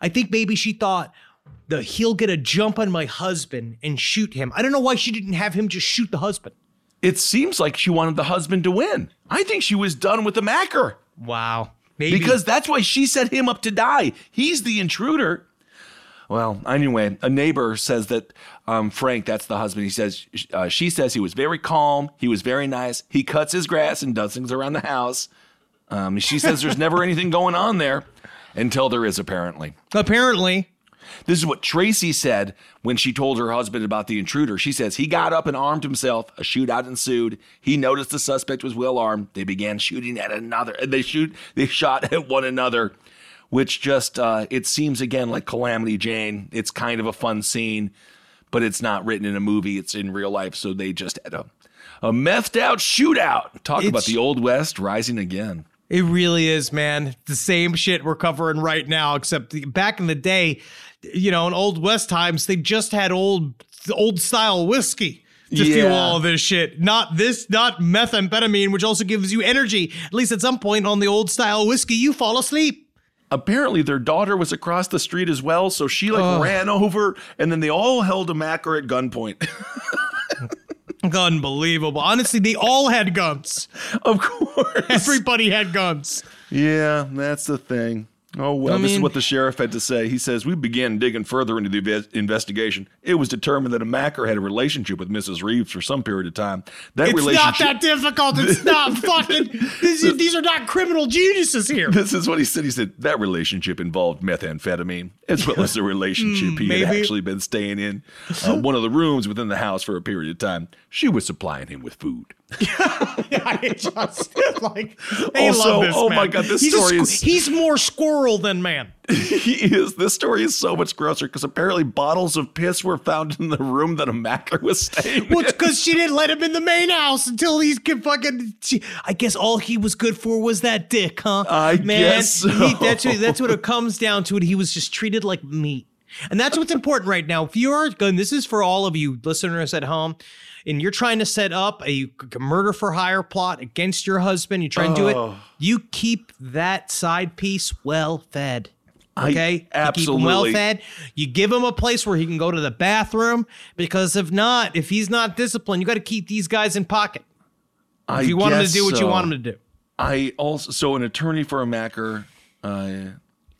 C: I think maybe she thought that he'll get a jump on my husband and shoot him. I don't know why she didn't have him just shoot the husband.
B: It seems like she wanted the husband to win. I think she was done with the Macker.
C: Wow. Maybe.
B: Because that's why she set him up to die. He's the intruder. Well, anyway, a neighbor says that um, Frank, that's the husband. He says uh, she says he was very calm. He was very nice. He cuts his grass and does things around the house. Um, she says there's never anything going on there until there is apparently.
C: apparently.
B: This is what Tracy said when she told her husband about the intruder. She says he got up and armed himself. A shootout ensued. He noticed the suspect was well armed. They began shooting at another. And they shoot. They shot at one another, which just uh, it seems again like Calamity Jane. It's kind of a fun scene, but it's not written in a movie. It's in real life. So they just had a a methed out shootout. Talk about the old west rising again.
C: It really is, man. The same shit we're covering right now, except the- back in the day, you know, in old West times, they just had old old style whiskey to fuel all this shit. Not this, not methamphetamine, which also gives you energy. At least at some point on the old style whiskey, you fall asleep.
B: Apparently their daughter was across the street as well so she like ran over and then they all held Amacker at gunpoint
C: Unbelievable. Honestly, they all had guns.
B: of course
C: Everybody had guns.
B: yeah that's the thing oh well
C: I
B: this is what the sheriff had to say he says we began digging further into the investigation it was determined that Amacker had a relationship with mrs reeves for some period of time that
C: It's
B: relationship It's
C: not that difficult. It's not fucking. This is, these are not criminal geniuses here.
B: this is what he said. He said that relationship involved methamphetamine, as well as a relationship he had actually been staying in uh, one of the rooms within the house for a period of time. She was supplying him with food.
C: I just like they
B: Also,
C: love this
B: oh
C: man.
B: my God, this
C: he's
B: story
C: squ-
B: is-
C: he's more squirrel than man.
B: he is. This story is so much grosser because apparently bottles of piss were found in the room that Amacker was staying.
C: Well, it's because she didn't let him in the main house until he's fucking. she- I guess all he was good for was that dick, huh?
B: I
C: man,
B: guess so.
C: he- that's what, that's what it comes down to. It he was just treated like meat, and that's what's important right now. If you are, and this is for all of you listeners at home. And you're trying to set up a murder for hire plot against your husband. You try and do
B: Oh.
C: it. You keep that side piece well fed.
B: I-
C: Okay, you keep him well fed. You give him a place where he can go to the bathroom because if not, if he's not disciplined, you got to keep these guys in pocket.
B: I
C: If you want him to do what you want him to do,
B: I also so an attorney for Amacker. Uh,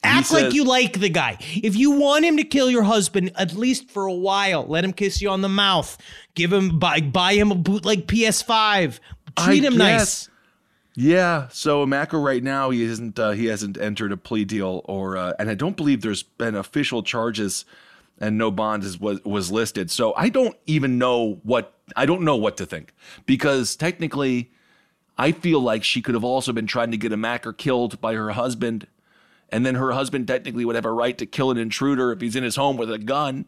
C: act like you like the guy. If you want him to kill your husband, at least for a while, let him kiss you on the mouth. Give him buy buy him a bootleg PS5. Treat
B: I
C: him nice.
B: Yeah, so Macker right now he isn't uh, he hasn't entered a plea deal or uh, and I don't believe there's been official charges and no bond is was was listed. So I don't even know what I don't know what to think because technically I feel like she could have also been trying to get Amacker killed by her husband and then her husband technically would have a right to kill an intruder if he's in his home with a gun.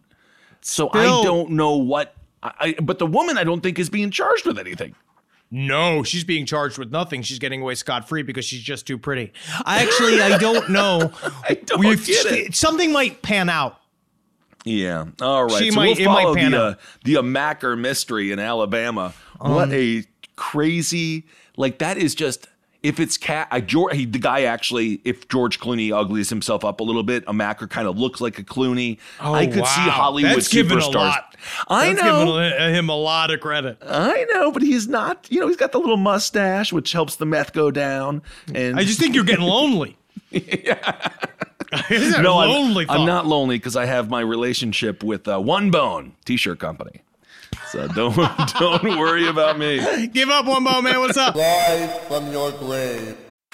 B: So I don't know what I, I but the woman I don't think is being charged with anything.
C: No, she's being charged with nothing. She's getting away scot free because she's just too pretty. I actually, I don't know.
B: I don't get it.
C: Something might pan out.
B: Yeah. All right.
C: She
B: so
C: might-
B: we'll follow
C: pan
B: the uh,
C: out.
B: the Amacker mystery in Alabama. what a crazy like that is just if it's cat I George he, the guy actually if George Clooney uglies himself up a little bit, Amacker kind of looks like a Clooney. I could see
C: Oh, wow.
B: Hollywood
C: That's a
B: superstars.
C: lot.
B: I
C: That's
B: know.
C: him a lot of credit.
B: I know, but he's not. You know, he's got the little mustache, which helps the meth go down. And
C: I just think you're getting lonely. yeah.
B: no, I'm-. I'm, not lonely because I have my relationship with uh, One Bone T-shirt company. So don't don't worry about me.
C: Give up one bone, man. What's up?
D: Live from your grave.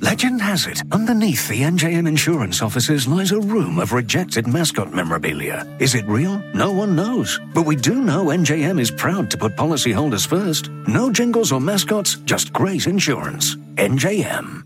E: Legend has it, underneath the NJM insurance offices lies a room of rejected mascot memorabilia. Is it real? No one knows. But we do know NJM is proud to put policyholders first. No jingles or mascots, just great insurance. NJM.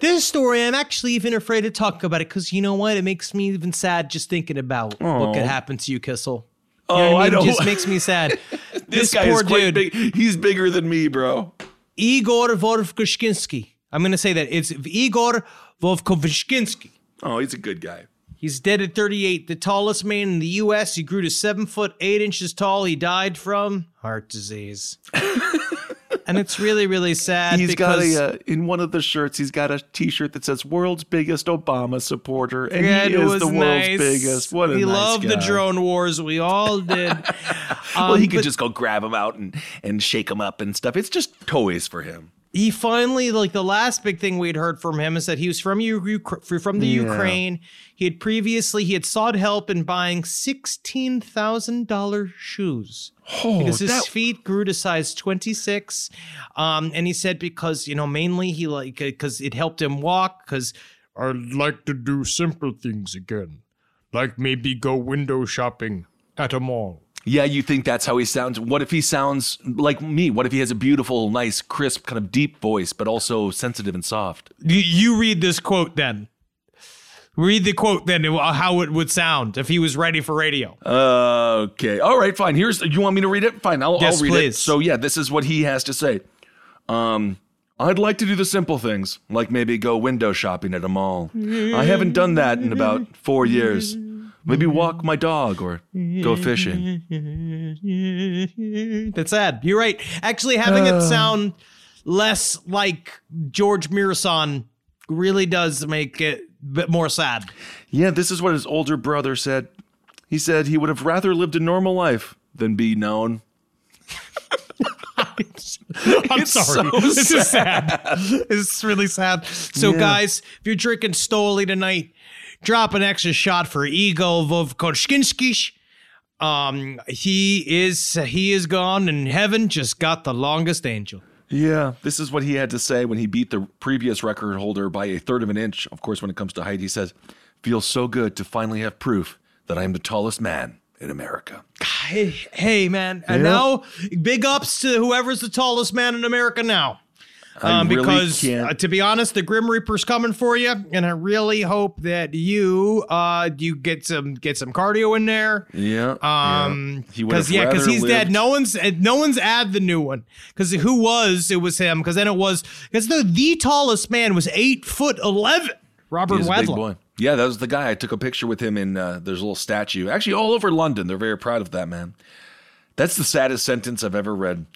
C: This story, I'm actually even afraid to talk about it because you know what? It makes me even sad just thinking about what could happen to you, Kissel. You
B: Oh,
C: know what
B: I
C: mean?
B: don't-
C: It just makes me sad.
B: This,
C: this
B: guy
C: poor
B: is quite
C: dude,
B: big. He's bigger than me, bro.
C: Igor Vovkoshkinsky. I'm going to say that. It's Igor Vovkoshkinsky.
B: Oh, he's a good guy.
C: He's dead at 38, the tallest man in the U.S. He grew to seven foot eight inches tall. He died from heart disease. and it's really, really sad
B: He's got a uh, in one of the shirts. He's got a T-shirt that says "World's Biggest Obama Supporter," and he is the world's
C: nice.
B: biggest. What a
C: he
B: nice
C: loved the drone wars. We all did.
B: well,
C: Um,
B: he could
C: but-
B: just go grab him out and and shake him up and stuff. It's just toys for him.
C: He finally like the last big thing we'd heard from him is that he was from U- from the
B: Yeah.
C: Ukraine. He had previously he had sought help in buying sixteen thousand dollar shoes
B: Oh,
C: because his
B: that-
C: feet grew to size twenty six. Um, and he said because you know mainly he like because it helped him walk because
F: I'd like to do simple things again, like maybe go window shopping at a mall.
B: Yeah, you think that's how he sounds. What if he sounds like me? What if he has a beautiful, nice, crisp, kind of deep voice, but also sensitive and soft?
C: you, you read this quote then. Read the quote then, how it would sound if he was ready for radio.
B: Okay. All right. Fine. Here's. You want me to read it? Fine. I'll,
C: Yes,
B: I'll read it.
C: please.
B: So yeah, this is what he has to say. Um, I'd like to do the simple things, like maybe go window shopping at a mall. I haven't done that in about four years. Maybe walk my dog or go fishing.
C: That's sad. You're right. Actually, having it uh. sound less like George Mirasan really does make it a bit more sad.
B: Yeah, this is what his older brother said. He said he would have rather lived a normal life than be known.
C: I'm
B: It's
C: sorry.
B: so
C: this is sad. It's really sad. So,
B: Yeah.
C: guys, if you're drinking Stoli tonight, drop an extra shot for Igor Vovkoshkinsky. Um, he is he is gone, and heaven just got the longest angel.
B: Yeah, this is what he had to say when he beat the previous record holder by a third of an inch. Of course, when it comes to height, he says, Feels so good to finally have proof that I am the tallest man in America.
C: Hey, hey, man. And
B: Yeah.
C: now, big ups to whoever's the tallest man in America now. Um,
B: really
C: because uh, to be honest, the Grim Reaper's coming for you, and I really hope that you uh you get some get some cardio in there.
B: Yeah.
C: Um,
B: yeah.
C: Because yeah, because
B: rather
C: he's dead. No one's uh, no one's add the new one. Because who was? It was him. Because then it was because the the tallest man was eight foot eleven. Robert
B: He's a big
C: Wadlow.
B: Yeah, that was the guy. I took a picture with him in uh, there's a little statue. Actually, all over London. They're very proud of that man. That's the saddest sentence I've ever read.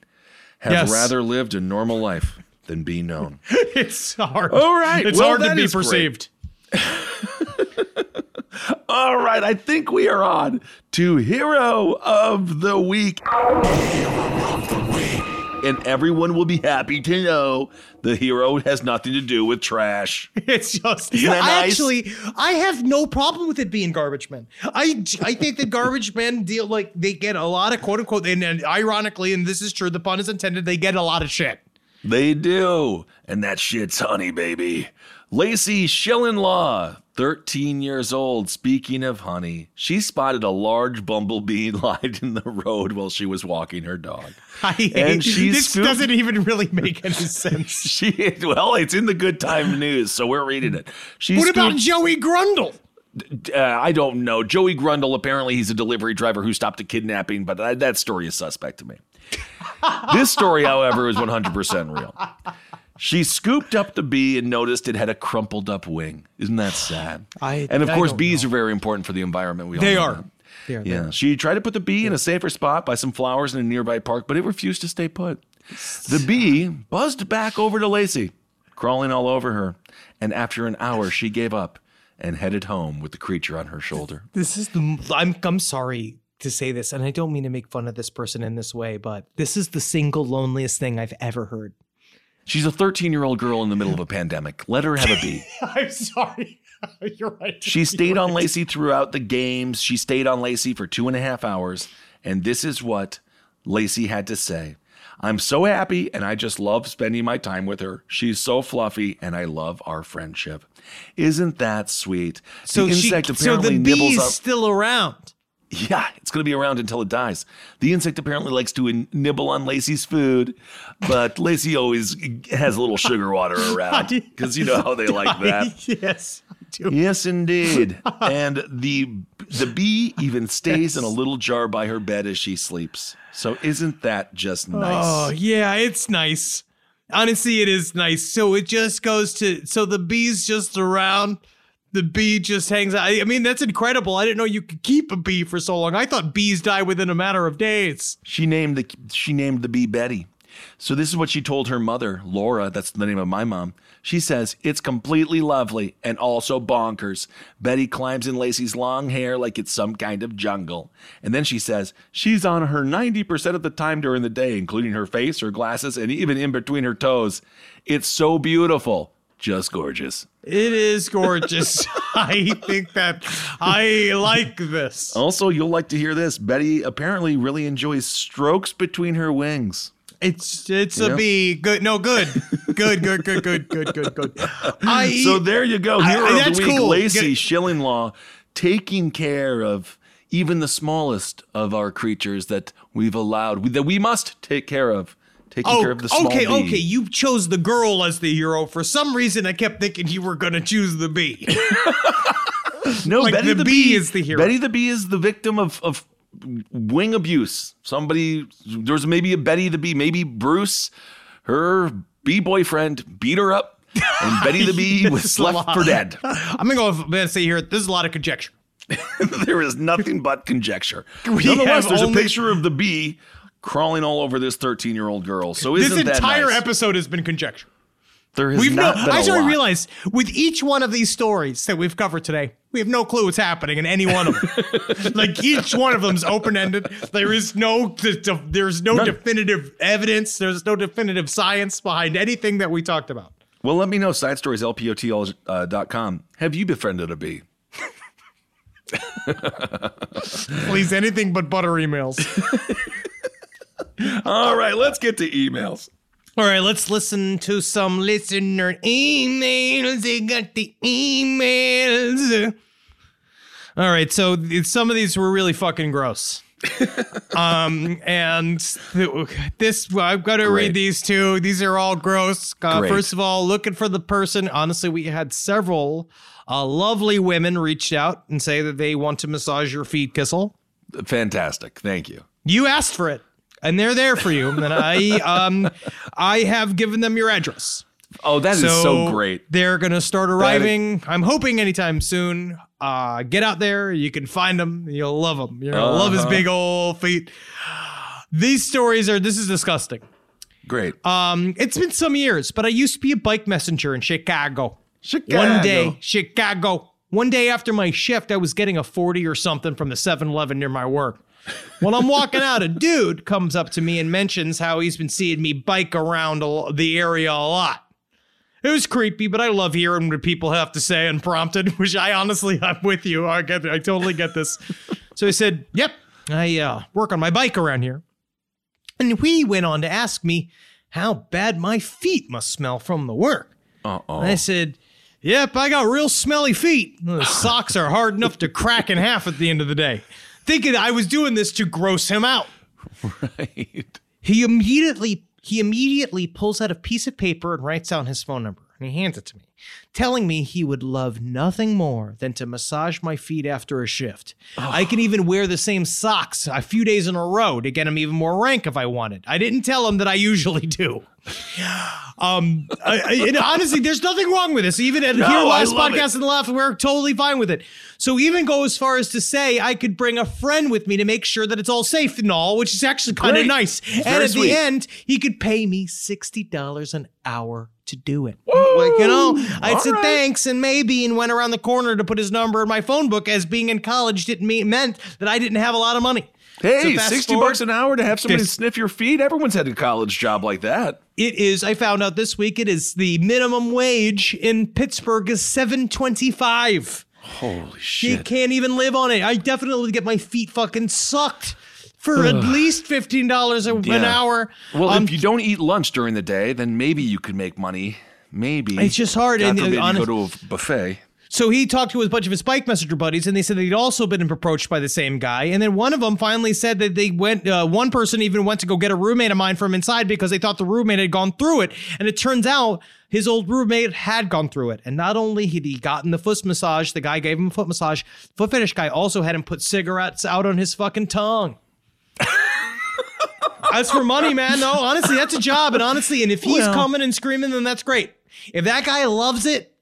B: Have
C: Yes.
B: rather lived a normal life than be known.
C: it's hard.
B: All right.
C: It's
B: well,
C: hard to be perceived.
B: All right, I think we are on to Hero of the Week. And everyone will be happy to know the hero has nothing to do with trash.
C: It's just I
B: nice?
C: actually I have no problem with it being garbage men. I I think that garbage men deal like they get a lot of quote unquote and, and ironically, and this is true, the pun is intended, they get a lot of shit.
B: They do. And that shit's honey, baby. Lacey Schillenlaw, 13 years old. Speaking of honey, she spotted a large bumblebee lying in the road while she was walking her dog.
C: I hate
B: And she
C: this
B: scooped-
C: doesn't even really make any sense.
B: She well, it's in the good time news, so we're reading it. She
C: what about Joey Grundle?
B: uh, I don't know. Joey Grundle, apparently he's a delivery driver who stopped a kidnapping, but that, that story is suspect to me. This story, however, is 100% real. She scooped up the bee and noticed it had a crumpled up wing. Isn't that sad?
C: I-
B: and of
C: I
B: course,
C: don't
B: bees are very important for the environment. We
C: They
B: know
C: are. They are, they
B: Yeah.
C: are.
B: She tried to put the bee in a safer spot by some flowers in a nearby park, but it refused to stay put. The bee buzzed back over to Lacey, crawling all over her. And after an hour, she gave up and headed home with the creature on her shoulder.
C: This is the I'm I'm sorry to say this, and I don't mean to make fun of this person in this way, but this is the single loneliest thing I've ever heard.
B: She's a 13 year old girl in the middle of a pandemic. Let her have a bee.
C: I'm sorry. You're right.
B: She stayed on Lacey throughout the games. She stayed on Lacey for two and a half hours. And this is what Lacey had to say I'm so happy and I just love spending my time with her. She's so fluffy and I love our friendship. Isn't that sweet?
C: So
B: the
C: she,
B: insect
C: so
B: apparently
C: the
B: nibbles
C: bee's
B: up.
C: still around.
B: Yeah, it's going to be around until it dies. The insect apparently likes to in- nibble on Lacey's food, but Lacey always has a little sugar water around because you know how they like that.
C: yes, I do.
B: Yes, indeed. and the the bee even stays in a little jar by her bed as she sleeps. So isn't that just oh, nice?
C: Oh yeah, it's nice. Honestly, it is nice. So it just goes to so the bee's just around. The bee just hangs out. I mean, that's incredible. I didn't know you could keep a bee for so long. I thought bees die within a matter of days.
B: She named the she named the bee Betty. So this is what she told her mother, Laura, that's the name of my mom. She says, "It's completely lovely and also bonkers. Betty climbs in Lacey's long hair like it's some kind of jungle." And then she says, "She's on her 90% of the time during the day, including her face, her glasses, and even in between her toes. It's so beautiful. Just gorgeous."
C: It is gorgeous. I think that I like this.
B: Also, you'll like to hear this. Betty apparently really enjoys strokes between her wings.
C: It's it's
B: Yeah.
C: a bee. Good. No, good. Good, good, good, good, good, good, good. I
B: so there you go. Hero
C: I-
B: of the week,
C: cool.
B: Lacey
C: Good.
B: Schillenlaw, taking care of even the smallest of our creatures that we've allowed, that we must take care of. Taking care oh, of the small
C: Oh, okay,
B: bee.
C: okay. You chose the girl as the hero. For some reason, I kept thinking you were going to choose the bee.
B: No,
C: Like
B: Betty
C: the
B: the,
C: bee
B: bee
C: is the hero.
B: Betty the bee is the victim of of wing abuse. Somebody there's maybe a Betty the bee, maybe Bruce, her bee boyfriend beat her up, and Betty the bee was left for dead.
C: I'm going to go. I'm say here. This is a lot of conjecture.
B: there is nothing but conjecture.
C: We
B: Nonetheless,
C: have
B: there's
C: only-
B: a picture of the bee crawling all over this 13 year old girl. So
C: This entire
B: nice?
C: episode has been conjecture.
B: There has
C: We've no.
B: not been
C: I
B: a
C: started
B: lot.
C: realize with each one of these stories that we've covered today, we have no clue what's happening in any one of them. like each one of them's open ended. There is no. There's no
B: None.
C: definitive evidence. There's no definitive science behind anything that we talked about.
B: Well, let me know. Side stories, lpotl.com. Have you befriended a bee?
C: Please, anything but butter emails.
B: All right, let's get to emails.
C: All right, let's listen to some listener emails. They got the emails. All right, so some of these were really fucking gross. um, and th- this, I've got to
B: Great.
C: read these two. These are all gross. Uh, first of all, looking for the person. Honestly, we had several uh, lovely women reached out and say that they want to massage your feet, Kissel.
B: Fantastic. Thank you.
C: You asked for it, and they're there for you. and I, um, I have given them your address.
B: Oh, that is so great.
C: They're gonna start arriving. I'm hoping anytime soon. Uh, get out there. You can find them. You'll love them. You're gonna love his
B: Uh-huh.
C: big old feet. These stories are. This is disgusting.
B: Great.
C: Um, it's been some years, but I used to be a bike messenger in Chicago.
B: Chicago.
C: One day, Chicago. One day after my shift, I was getting a 40 or something from the 7 Eleven near my work. When I'm walking out, a dude comes up to me and mentions how he's been seeing me bike around the area a lot. It was creepy, but I love hearing what people have to say unprompted, which I honestly, I'm with you. I get, I totally get this. so he said, Yep, I uh, work on my bike around here. And he went on to ask me how bad my feet must smell from the work.
B: Uh-oh.
C: And I said, Yep, I got real smelly feet. The socks are hard enough to crack in half at the end of the day. Thinking I was doing this to gross him out.
B: Right.
C: He immediately he immediately pulls out a piece of paper and writes down his phone number and he hands it to me, telling me he would love nothing more than to massage my feet after a shift. I can even wear the same socks a few days in a row to get him even more rank if I wanted. I didn't tell him that I usually do. Um, I, and honestly, there's nothing wrong with this. Even at
B: No,
C: here last podcast
B: it.
C: and the left, we're totally fine with it. So even go as far as to say I could bring a friend with me to make sure that it's all safe and all, which is actually kind of nice. and at
B: sweet.
C: the end, he could pay me sixty dollars an hour to do it. like you know, I
B: all
C: said
B: right.
C: thanks and maybe, and went around the corner to put his number in my phone book. As being in college didn't mean meant that I didn't have a lot of money.
B: Hey,
C: So
B: 60
C: forward-
B: bucks an hour to have somebody
C: This-
B: sniff your feet? Everyone's had a college job like that.
C: It is. I found out this week. It is the minimum wage in Pittsburgh is seven twenty five.
B: Holy shit.
C: You can't even live on it. I definitely get my feet fucking sucked for at least fifteen dollars an
B: Yeah.
C: hour.
B: Well,
C: Um,
B: if you don't eat lunch during the day, then maybe you could make money. Maybe.
C: It's just hard,
B: God
C: and, uh,
B: forbid
C: honest-
B: you go to a buffet.
C: So he talked to a bunch of his bike messenger buddies, and they said that he'd also been approached by the same guy. And then one of them finally said that they went. Uh, one person even went to go get a roommate of mine from inside because they thought the roommate had gone through it. And it turns out his old roommate had gone through it. And not only had he gotten the foot massage, the guy gave him a foot massage. Foot fetish guy also had him put cigarettes out on his fucking tongue. That's for money, man. No, honestly, that's a job. And honestly, and if he's
B: Well-
C: coming and screaming, then that's great. If that guy loves it,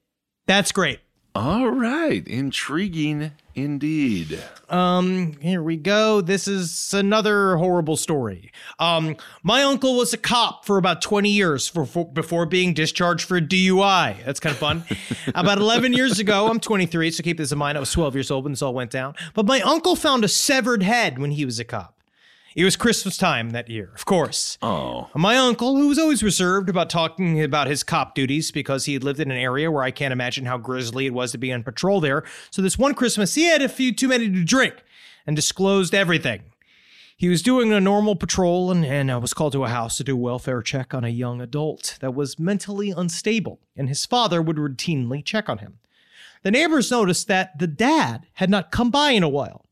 C: that's great.
B: All right. Intriguing indeed.
C: Um, here we go. This is another horrible story. Um, my uncle was a cop for about 20 years for, for, before being discharged for a DUI. That's kind of fun. about 11 years ago, I'm 23, so keep this in mind. I was 12 years old when this all went down. But my uncle found a severed head when he was a cop. It was Christmas time that year, of course.
B: Oh.
C: My uncle, who was always reserved about talking about his cop duties because he had lived in an area where I can't imagine how grisly it was to be on patrol there. So this one Christmas, he had a few too many to drink and disclosed everything. He was doing a normal patrol and, and uh, was called to a house to do a welfare check on a young adult that was mentally unstable, and his father would routinely check on him. The neighbors noticed that the dad had not come by in a while.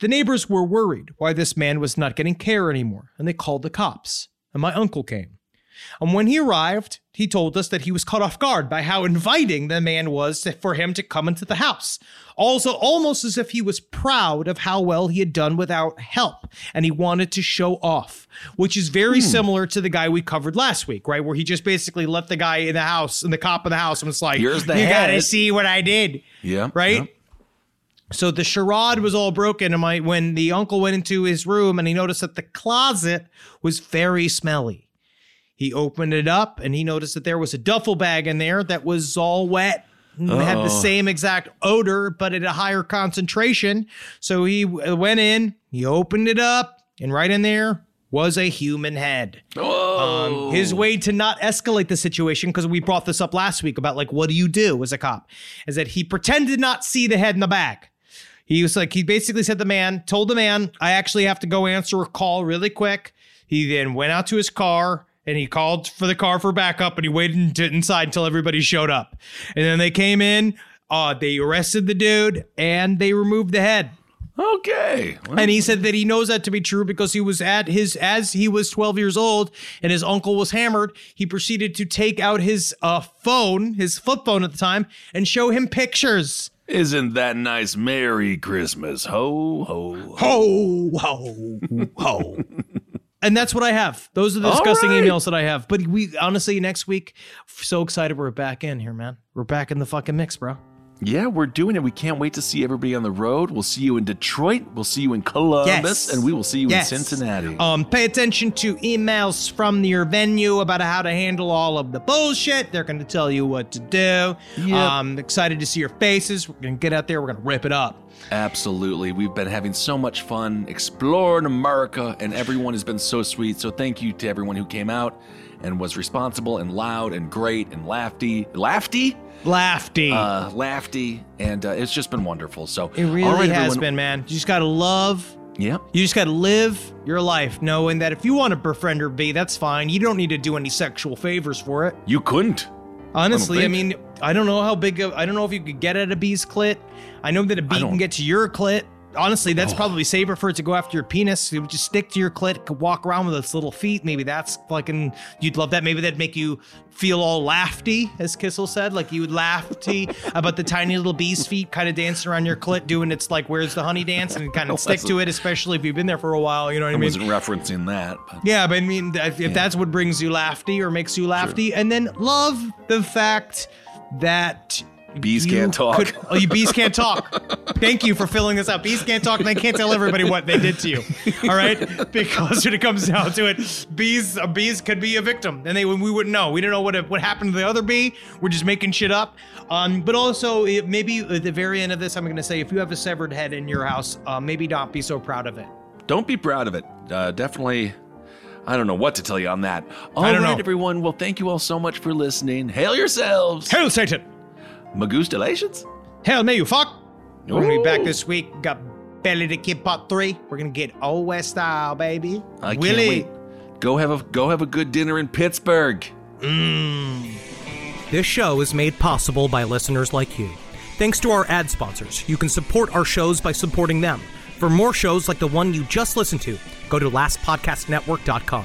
C: The neighbors were worried why this man was not getting care anymore, and they called the cops. And my uncle came. And when he arrived, he told us that he was caught off guard by how inviting the man was for him to come into the house. Also, almost as if he was proud of how well he had done without help, and he wanted to show off, which is very hmm. similar to the guy we covered last week, right? Where he just basically let the guy in the house, and the cop in the house, and was like,
B: Here's the
C: "You gotta see what I did."
B: Yeah.
C: right?
B: yeah.
C: So the charade was all broken, and my when the uncle went into his room and he noticed that the closet was very smelly. He opened it up and he noticed that there was a duffel bag in there that was all wet. and Had the same exact odor, but at a higher concentration. So he went in, he opened it up, and right in there was a human head. Um, his way to not escalate the situation, because we brought this up last week about like, what do you do as a cop? Is that he pretended not see the head in the bag. He was like, he basically said the man, told the man, I actually have to go answer a call really quick. He then went out to his car and he called for the car for backup and he waited inside until everybody showed up. And then they came in, uh, they arrested the dude and they removed the head.
B: Okay. Well,
C: And he said that he knows that to be true because he was at his as he was 12 years old and his uncle was hammered. He proceeded to take out his uh, phone, his flip phone at the time, and show him pictures.
B: Isn't that nice? Merry Christmas. Ho, ho, ho.
C: Ho ho ho. And that's what I have. Those are the disgusting
B: right.
C: emails that I have. But we honestly next week, so excited we're back in here, man. We're back in the fucking mix, bro.
B: Yeah, we're doing it. We can't wait to see everybody on the road. We'll see you in Detroit. We'll see you in Columbus,
C: Yes.
B: and we will see you
C: Yes.
B: in Cincinnati.
C: Um, pay attention to emails from your venue about how to handle all of the bullshit. They're going to tell you what to do.
B: Yep.
C: Um, excited to see your faces. We're going to get out there. We're going to rip it up.
B: Absolutely. We've been having so much fun exploring America, and everyone has been so sweet. So thank you to everyone who came out and was responsible and loud and great and lafty. Lafty?
C: Lafty.
B: Uh, lafty. And uh, it's just been wonderful. So
C: It really
B: all right,
C: has
B: everyone.
C: been, man. You just got to love.
B: Yep.
C: You just got to live your life knowing that if you want to befriend her be, that's fine. You don't need to do any sexual favors for it.
B: You couldn't.
C: Honestly, I,
B: think.
C: mean, I don't know how big of, I don't know if you could get at a bee's clit. I know that a bee can get to your clit. Honestly, that's
B: Oh.
C: probably safer for it to go after your penis. It would just stick to your clit, could walk around with its little feet. Maybe that's fucking, you'd love that. Maybe that'd make you feel all lafty, as Kissel said. Like you would lafty about the tiny little bee's feet kind of dancing around your clit, doing its like, where's the honey dance, and kind of stick to it, especially if you've been there for a while. You know what
B: I
C: I mean?
B: wasn't referencing that. But
C: Yeah, but I mean, if, if that's what brings you lafty or makes you lafty, and then love the fact that
B: Bees
C: you
B: can't talk.
C: could- oh, you bees can't talk. Thank you for filling this out. Bees can't talk, and they can't tell everybody what they did to you. All right, because when it comes down to it, bees uh, bees could be a victim, and they we wouldn't know. We don't know what what happened to the other bee. We're just making shit up. Um, but also it, maybe at the very end of this, I'm going to say if you have a severed head in your house, uh, maybe not be so proud of it.
B: don't be proud of it. Uh, definitely. I don't know what to tell you on that. All right,
C: know.
B: everyone. Well, thank you all so much for listening. Hail yourselves.
C: Hail Satan!
B: Magustalations.
C: Hell me, you fuck! We're gonna be back this week. Got Billy the Kid Part 3. We're gonna get old West style, baby.
B: I can't
C: Willie.
B: wait. Go have a go have a good dinner in Pittsburgh. Mm.
G: This show is made possible by listeners like you. Thanks to our ad sponsors, you can support our shows by supporting them. For more shows like the one you just listened to, go to lastpodcastnetwork.com.